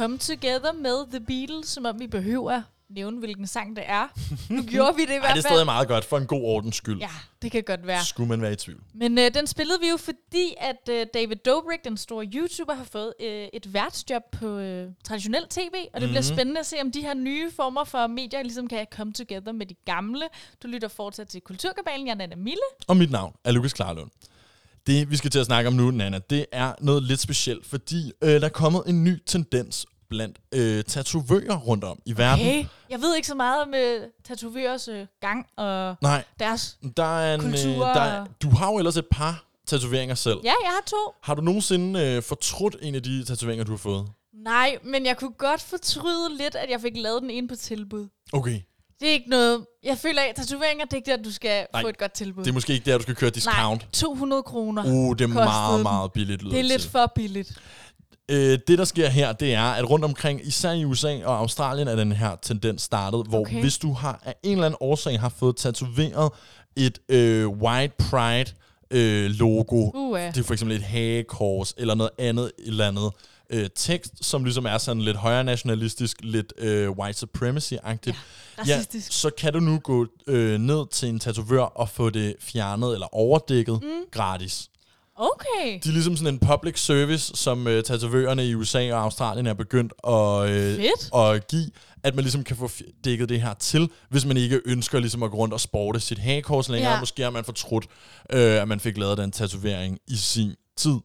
Come Together med The Beatles, som om vi behøver nævne, hvilken sang det er. Nu *laughs* gjorde vi det i Ej, hvert det er fald. stadig meget godt, for en god ordens skyld. Ja, det kan godt være. Skulle man være i tvivl. Men øh, den spillede vi jo, fordi at øh, David Dobrik, den store YouTuber, har fået øh, et værtsjob på øh, traditionel tv, og det mm-hmm. bliver spændende at se, om de her nye former for medier ligesom kan come together med de gamle. Du lytter fortsat til Kulturkabalen. Jeg er Nana Mille. Og mit navn er Lukas Klarlund. Det, vi skal til at snakke om nu, Nana, det er noget lidt specielt, fordi øh, der er kommet en ny tendens blandt øh, tatovører rundt om i verden. Hey, jeg ved ikke så meget om øh, tatovørers øh, gang og Nej, deres... der er en, øh, Kultur. der er, du har jo ellers et par tatoveringer selv. Ja, jeg har to. Har du nogensinde øh, fortrudt en af de tatoveringer, du har fået? Nej, men jeg kunne godt fortryde lidt, at jeg fik lavet den ene på tilbud. Okay, Det er ikke noget... Jeg føler, at tatoveringer, det er ikke der, du skal Nej, få et godt tilbud. det er måske ikke der, du skal køre discount. Nej, 200 kroner. Uh, det er meget, meget billigt. lyder det er lidt til. for billigt. Øh, det, der sker her, det er, at rundt omkring, især i USA og Australien, er den her tendens startet, hvor Okay. hvis du har af en eller anden årsag har fået tatoveret et øh, White Pride øh, logo, Uh, det er for eksempel et hagekors, eller noget andet, et eller andet øh, tekst, som ligesom er sådan lidt højre nationalistisk, lidt øh, white supremacy-agtigt, racistisk. så kan du nu gå øh, ned til en tatovør og få det fjernet eller overdækket mm. gratis. Okay. De er ligesom sådan en public service, som øh, tatovørerne i USA og Australien er begyndt at, øh, Fedt. at give, at man ligesom kan få dækket det her til, hvis man ikke ønsker ligesom at gå rundt og sporte sit hagekors længere. Ja. Måske har man fortrudt, øh, at man fik lavet den tatovering i sin tid.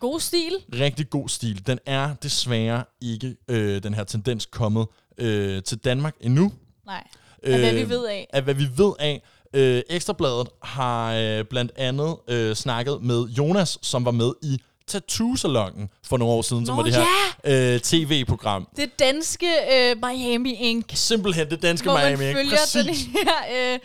God stil. Rigtig god stil. Den er desværre ikke øh, den her tendens kommet øh, til Danmark endnu. Nej. Af hvad vi Øh, ved af. Af hvad vi ved af. Øh, Ekstrabladet har øh, blandt andet øh, snakket med Jonas, som var med i Tattoo-salongen for nogle år siden, som Nå, var det her øh, tv-program. Det danske øh, Miami Ink. Simpelthen det danske hvor Miami. man ikke? følger den Præcis. her... Øh,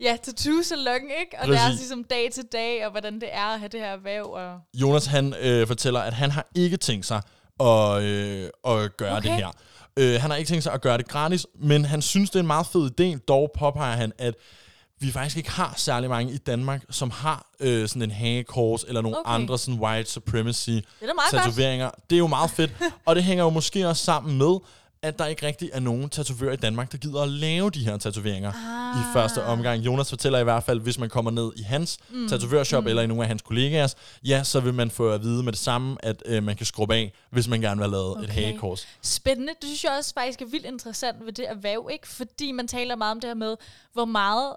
Ja, tattoo-salon, ikke? Og er Præcis. ligesom dag til dag, og hvordan det er at have det her erhverv. Og... Jonas han øh, fortæller, at han har ikke tænkt sig at, øh, at gøre Okay. det her. Øh, han har ikke tænkt sig at gøre det gratis, men han synes, det er en meget fed idé. Dog påpeger han, at vi faktisk ikke har særlig mange i Danmark, som har øh, sådan en hagekors eller nogle Okay. andre sådan white supremacy Det er godt. tatoveringer. Det er jo meget fedt, *laughs* og det hænger jo måske også sammen med, at der ikke rigtig er nogen tatovører i Danmark, der gider at lave de her tatoveringer ah. i første omgang. Jonas fortæller i hvert fald, hvis man kommer ned i hans mm. tatovørshop mm. eller i nogle af hans kollegaers, ja, så vil man få at vide med det samme, at øh, man kan skrubbe af, hvis man gerne vil have lavet okay. et hagekors. Spændende. Det synes jeg også faktisk er vildt interessant ved det erhverv, ikke? Fordi man taler meget om det her med, hvor meget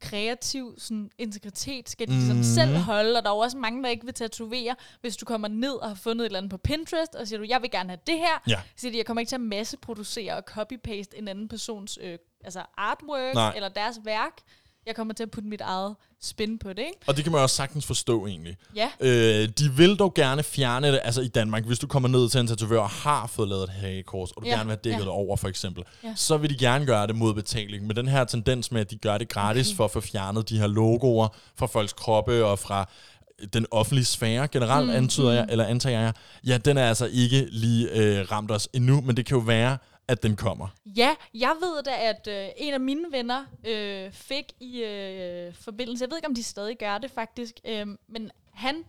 kreativ sådan, integritet skal de ligesom Mhm. selv holde, og der er jo også mange, der ikke vil tatovere, hvis du kommer ned og har fundet et eller andet på Pinterest, og siger du, jeg vil gerne have det her, Ja. så siger de, jeg kommer ikke til at masseproducere og copy-paste en anden persons øh, altså artwork Nej. eller deres værk. Jeg kommer til at putte mit eget spin på det, ikke? Og det kan man også sagtens forstå egentlig. Ja. Øh, de vil dog gerne fjerne det, altså i Danmark, hvis du kommer ned til en tatovør og har fået lavet et hagekors, og du Ja, gerne vil have dækket ja. det over for eksempel, Ja. så vil de gerne gøre det mod betaling. Men den her tendens med, at de gør det gratis Okay. for at få fjernet de her logoer fra folks kroppe og fra den offentlige sfære generelt, mm, antyder jeg, eller antager jeg, ja, den er altså ikke lige øh, ramt os endnu, men det kan jo være, at den kommer. Ja, jeg ved da, at øh, en af mine venner øh, fik i øh, forbindelse, jeg ved ikke, om de stadig gør det faktisk, øh, men han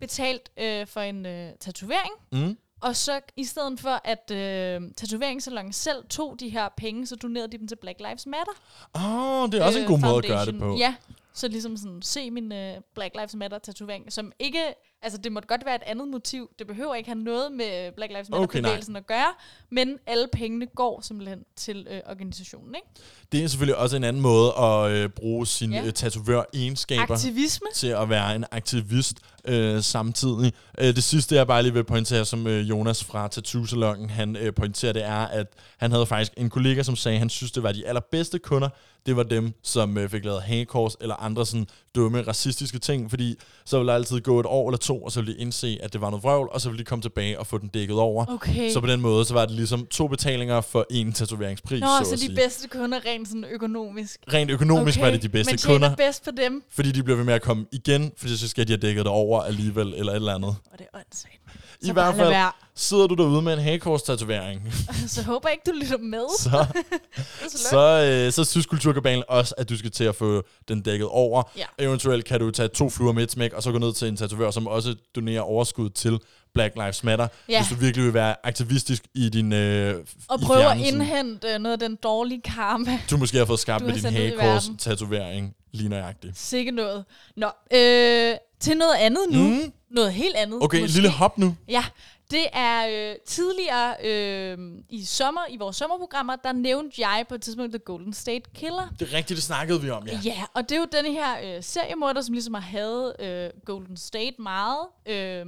betalt øh, for en øh, tatovering, Mm. og så i stedet for, at øh, tatoveringssalongen selv tog de her penge, så donerede de dem til Black Lives Matter. Åh, oh, det er også en god måde at gøre det på. Ja, så ligesom sådan, se min øh, Black Lives Matter tatovering, som ikke, altså det måtte godt være et andet motiv, det behøver ikke have noget med Black Lives Matter Okay, at gøre, men alle pengene går simpelthen til øh, organisationen, ikke? Det er selvfølgelig også en anden måde at øh, bruge sine Ja. ja. tatovør-egenskaber Aktivisme. til at være en aktivist øh, samtidig. Øh, det sidste, jeg bare lige vil pointere, som øh, Jonas fra Tattoo-salongen, han øh, pointerer, det er, at han havde faktisk en kollega, som sagde, at han synes, det var de allerbedste kunder, det var dem, som øh, fik lavet hagekors eller andre sådan dumme, racistiske ting, fordi så ville der altid gå et år eller to, og så ville de indse, at det var noget vrøvl, og så ville de komme tilbage og få den dækket over. Okay. Så på den måde, så var det ligesom to betalinger for en tatoveringspris, Nå, så, så de sige. bedste kunder rent sådan økonomisk. Rent økonomisk okay, var det de bedste men tjener kunder, bedst på dem. fordi de bliver ved med at komme igen, fordi så skal de have dækket det over alligevel, eller et eller andet. Og det er åndssvagt. I hvert fald være. sidder du derude med en hagekors-tatovering, *laughs* så håber jeg ikke, du lytter med. så, *laughs* så, så øh, så synes Kulturkabalen også, at du skal til at få den dækket over. Ja. Eventuelt kan du tage to fluer med et smæk, og så gå ned til en tatovør, som også donerer overskud til Black Lives Matter, Ja. hvis du virkelig vil være aktivistisk i din øh, Og prøve at indhente øh, noget af den dårlige karma. Du måske har fået skabt Du med din sendt ud i hagekors verden. tatovering lige nøjagtigt. Sikke noget. Nå, øh, til noget andet nu. Mm. Noget helt andet. Okay, måske. lille hop nu. Ja, det er øh, tidligere øh, i sommer, i vores sommerprogrammer, der nævnte jeg på et tidspunkt The Golden State Killer. Det er rigtigt, det snakkede vi om, ja. Ja, og det er jo denne her øh, seriemorder, som ligesom har haft øh, Golden State meget øh,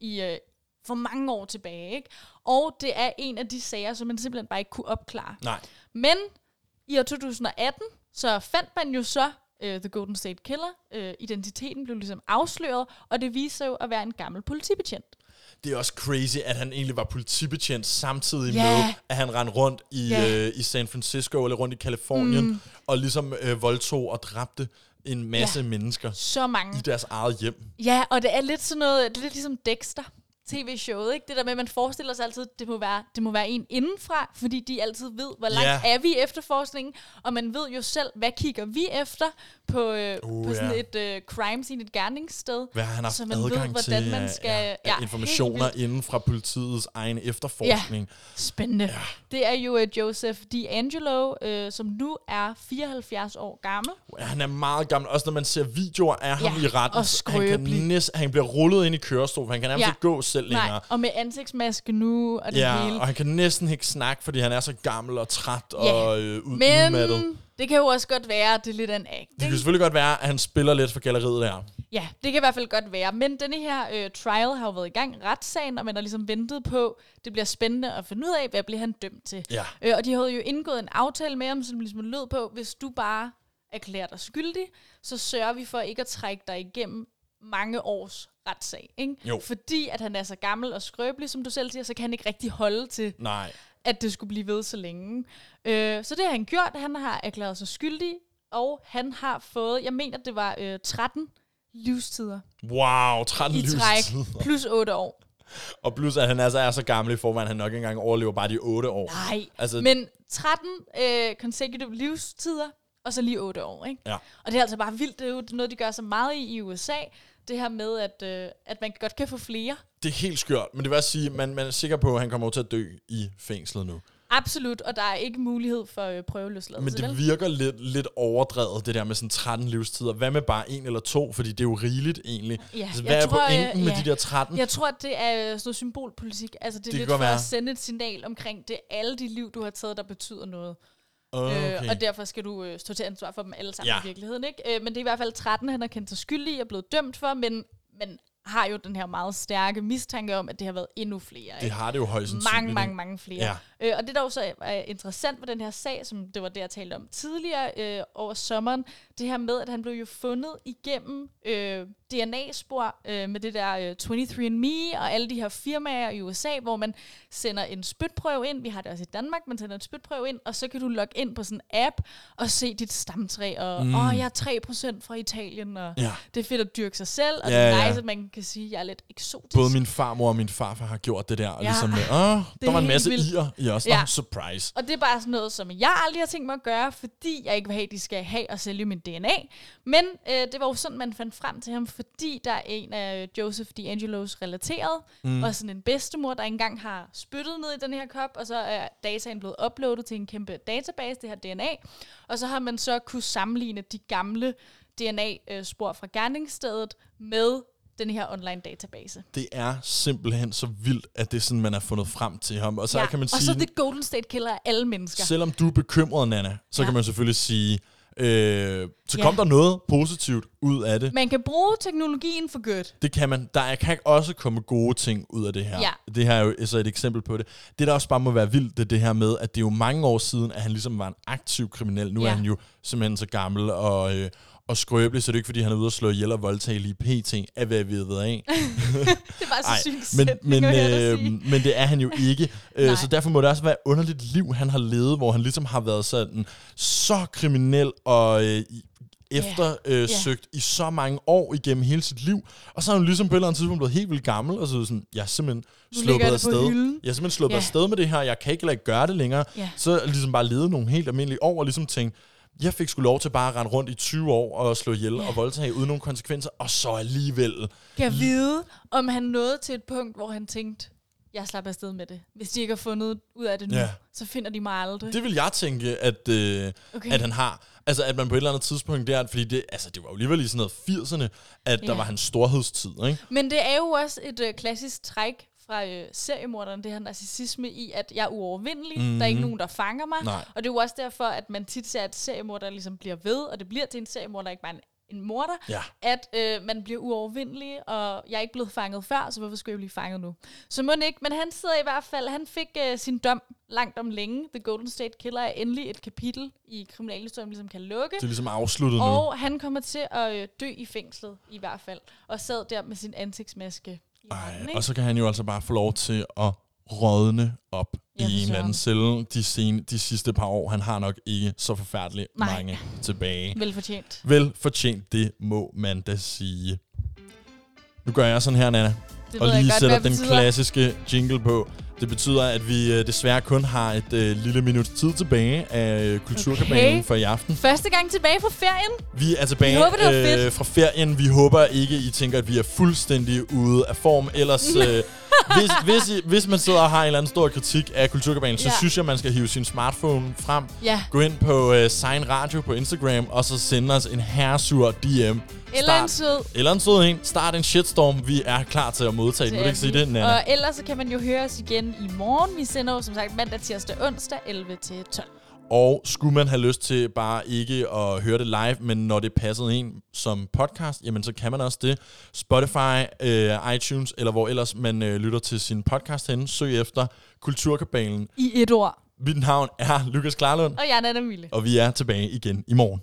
i øh, for mange år tilbage. Ikke? Og det er en af de sager, som man simpelthen bare ikke kunne opklare. Nej. Men i år 2018, så fandt man jo så uh, The Golden State Killer. Uh, identiteten blev ligesom afsløret, og det viste sig jo at være en gammel politibetjent. Det er også crazy, at han egentlig var politibetjent samtidig Ja. med, at han rendte rundt i, Ja. øh, i San Francisco eller rundt i Kalifornien, mm. og ligesom øh, voldtog og dræbte en masse Ja. mennesker Så mange. i deres eget hjem. Ja, og det er lidt sådan noget, det er lidt ligesom Dexter tv-showet, ikke? Det der med, at man forestiller sig altid, det må være, det må være en indenfra, fordi de altid ved, hvor langt Ja. er vi i efterforskningen, og man ved jo selv, hvad kigger vi efter på, øh, Uh, på sådan ja. et øh, crime scene, et gerningssted. Hvad har han haft så man adgang ved, hvordan til man skal... af, af informationer inden fra politiets egen efterforskning. Spændende. Ja. Det er jo uh, Joseph D'Angelo, uh, som nu er 74 år gammel. Ja. Han er meget gammel. Også når man ser videoer af ham Ja, i retten, han, kan næsten, han bliver rullet ind i kørestol, han kan nærmest Ja. gå selv længere. Nej, og med ansigtsmaske nu, og det Ja, hele. og han kan næsten ikke snakke, fordi han er så gammel og træt Ja. og øh, ud, Men udmattet. det kan jo også godt være, at det er lidt en act. Det kan selvfølgelig godt være, at han spiller lidt for galleriet der. Ja, det kan i hvert fald godt være. Men denne her øh, trial har jo været i gang, retssagen, og man har ligesom ventet på, det bliver spændende at finde ud af, hvad bliver han dømt til. Ja. Øh, og de havde jo indgået en aftale med ham, som ligesom lød på, hvis du bare erklærer dig skyldig, så sørger vi for ikke at trække dig igennem mange års retssag. Ikke? Jo. Fordi at han er så gammel og skrøbelig, som du selv siger, så kan han ikke rigtig holde til, Nej. at det skulle blive ved så længe. Øh, så det har han gjort. Han har erklæret sig skyldig, og han har fået, jeg mener, det var øh, 13 livstider Wow, 13 i træk, livstider. plus 8 år. Og plus, at han altså er så gammel i forvejen, han nok ikke engang overlever bare de 8 år. Nej, Altså, men 13 øh, consecutive livstider, og så lige 8 år, ikke? Ja. Og det er altså bare vildt, det er jo noget, de gør så meget i i USA, det her med, at, øh, at man godt kan få flere. Det er helt skørt, men det vil også sige, at man, man er sikker på, at han kommer til at dø i fængslet nu. Absolut, og der er ikke mulighed for øh, Men prøveløsladelse, det vel? virker lidt, lidt overdrevet, det der med sådan 13 livstider. Hvad med bare en eller to? Fordi det er jo rigeligt egentlig. Ja, altså, jeg hvad er tror, pointen øh, med ja. de der 13? Jeg tror, at det er øh, sådan noget symbolpolitik. Altså, det er Det lidt for være. at sende et signal omkring, det er alle de liv, du har taget, der betyder noget. Okay. Øh, og derfor skal du øh, stå til ansvar for dem alle sammen Ja. i virkeligheden. Ikke? Øh, men det er i hvert fald 13, han har kendt sig skyldig og blevet dømt for, men, men har jo den her meget stærke mistanke om, at det har været endnu flere. det ikke? har det jo højst sandsynligt. mange, mange, mange flere. Ja. Øh, og det der jo så er interessant ved den her sag, som det var det, jeg talte om tidligere øh, over sommeren, det her med, at han blev jo fundet igennem øh, DNA-spor øh, med det der øh, 23andMe og alle de her firmaer i USA, hvor man sender en spytprøve ind. Vi har det også i Danmark, man sender en spytprøve ind, og så kan du logge ind på sådan en app og se dit stamtræ, og mm. åh, jeg er 3% fra Italien, og Ja. det er fedt at dyrke sig selv, og Ja, det er ja. nice, at man kan sige, at jeg er lidt eksotisk. Både min farmor og min farfar har gjort det der. Og Ja. ligesom, åh, der er var en masse vildt. i'er i os. Ja. Nå, surprise. Og det er bare sådan noget, som jeg aldrig har tænkt mig at gøre, fordi jeg ikke vil have, at de skal have og sælge min DNA. Men øh, det var jo sådan, man fandt frem til ham, fordi der er en af Joseph D'Angelos relateret, mm. og sådan en bedstemor, der engang har spyttet ned i den her kop, og så er dataen blevet uploadet til en kæmpe database, det her DNA. Og så har man så kunne sammenligne de gamle DNA-spor fra gerningsstedet med den her online database. Det er simpelthen så vildt, at det er sådan, man har fundet frem til ham. Og så kan man og sige, så The Golden State Killer af alle mennesker. selvom du er bekymret, Nana, så Ja. kan man selvfølgelig sige, øh, så Ja. kom der noget positivt ud af det. Man kan bruge teknologien for godt. Det kan man. Der er- kan også komme gode ting ud af det her. Ja. Det her er jo så et eksempel på det. Det, der også bare må være vildt, det er det her med, at det er jo mange år siden, at han ligesom var en aktiv kriminel. Nu. Ja. er han jo simpelthen så gammel og, øh, og skrøbelig, så det er ikke, fordi han er ude og slå ihjel og voldtage lige pt. af hvad vi ved af. Det var så sygt men, men, øh, men det er han jo ikke. Øh, så derfor må det også være et underligt liv, han har levet, hvor han ligesom har været sådan så kriminel og øh, eftersøgt øh, Ja. søgt i så mange år igennem hele sit liv. Og så er han ligesom på et eller andet tidspunkt blevet helt vildt gammel, og så er sådan, jeg er simpelthen sluppet afsted. Jeg er simpelthen sluppet Ja. afsted med det her, jeg kan ikke lade gøre det længere. Ja. Så ligesom bare levet nogle helt almindelige år, og ligesom tænkt, jeg fik sgu lov til bare at rende rundt i 20 år og slå ihjel og voldtage uden nogen konsekvenser, og så alligevel. Kan vide, om han nåede til et punkt, hvor han tænkte, jeg slapper afsted med det. Hvis de ikke har fundet ud af det nu, Ja. så finder de mig aldrig. Det vil jeg tænke, at, øh, okay. at han har. Altså, at man på et eller andet tidspunkt der, fordi det, altså, det var jo alligevel i sådan noget 80'erne, at Ja. der var hans storhedstid, ikke? Men det er jo også et øh, klassisk træk fra øh, seriemorderen, det her narcissisme i, at jeg er uovervindelig, mm-hmm. der er ikke nogen, der fanger mig. Mhm. Nej. Og det er jo også derfor, at man tit ser, at seriemorderen ligesom bliver ved, og det bliver til en seriemorder, ikke bare en, en morder, Ja. at øh, man bliver uovervindelig, og jeg er ikke blevet fanget før, så hvorfor skulle jeg blive fanget nu? Så må ikke, men han sidder i hvert fald, han fik øh, sin dom langt om længe. The Golden State Killer er endelig et kapitel i kriminalhistorien, ligesom kan lukke. Det er ligesom afsluttet nu. Og han kommer til at øh, dø i fængslet, i hvert fald. Og sad der med sin ansigtsmaske Ej, ikke? og så kan han jo altså bare få lov til at rådne op Ja, i en eller anden celle de, sen, de sidste par år. Han har nok ikke så forfærdeligt Nej. mange tilbage. Velfortjent. Vel fortjent, det må man da sige. Nu gør jeg sådan her, Nana, Det og jeg lige godt, sætter den betyder. klassiske jingle på. Det betyder, at vi øh, desværre kun har et øh, lille minut tid tilbage af øh, Okay. for i aften. Første gang tilbage fra ferien. Vi er tilbage Vi håber, det fedt. fra ferien. Vi håber ikke, I tænker, at vi er fuldstændig ude af form. Ellers, *laughs* øh, hvis, hvis, I, hvis man sidder og har en eller anden stor kritik af Kulturkabalen, så Ja. synes jeg, man skal hive sin smartphone frem. Ja. Gå ind på øh, Sign Radio på Instagram, og så sende os en herresur DM. Eller en sød. Eller en sød en. Start en shitstorm. Vi er klar til at modtage den. Vil du ikke sige det, Nana? Og ellers så kan man jo høre os igen i morgen. Vi sender jo som sagt mandag, tirsdag, onsdag 11 til 12. Og skulle man have lyst til bare ikke at høre det live, men når det passede en som podcast, jamen så kan man også det. Spotify, øh, iTunes, eller hvor ellers man øh, lytter til sin podcast henne. Søg efter Kulturkabalen. I et ord. Mit navn er Lukas Klarlund, Og jeg er Nana Mille. og vi er tilbage igen i morgen.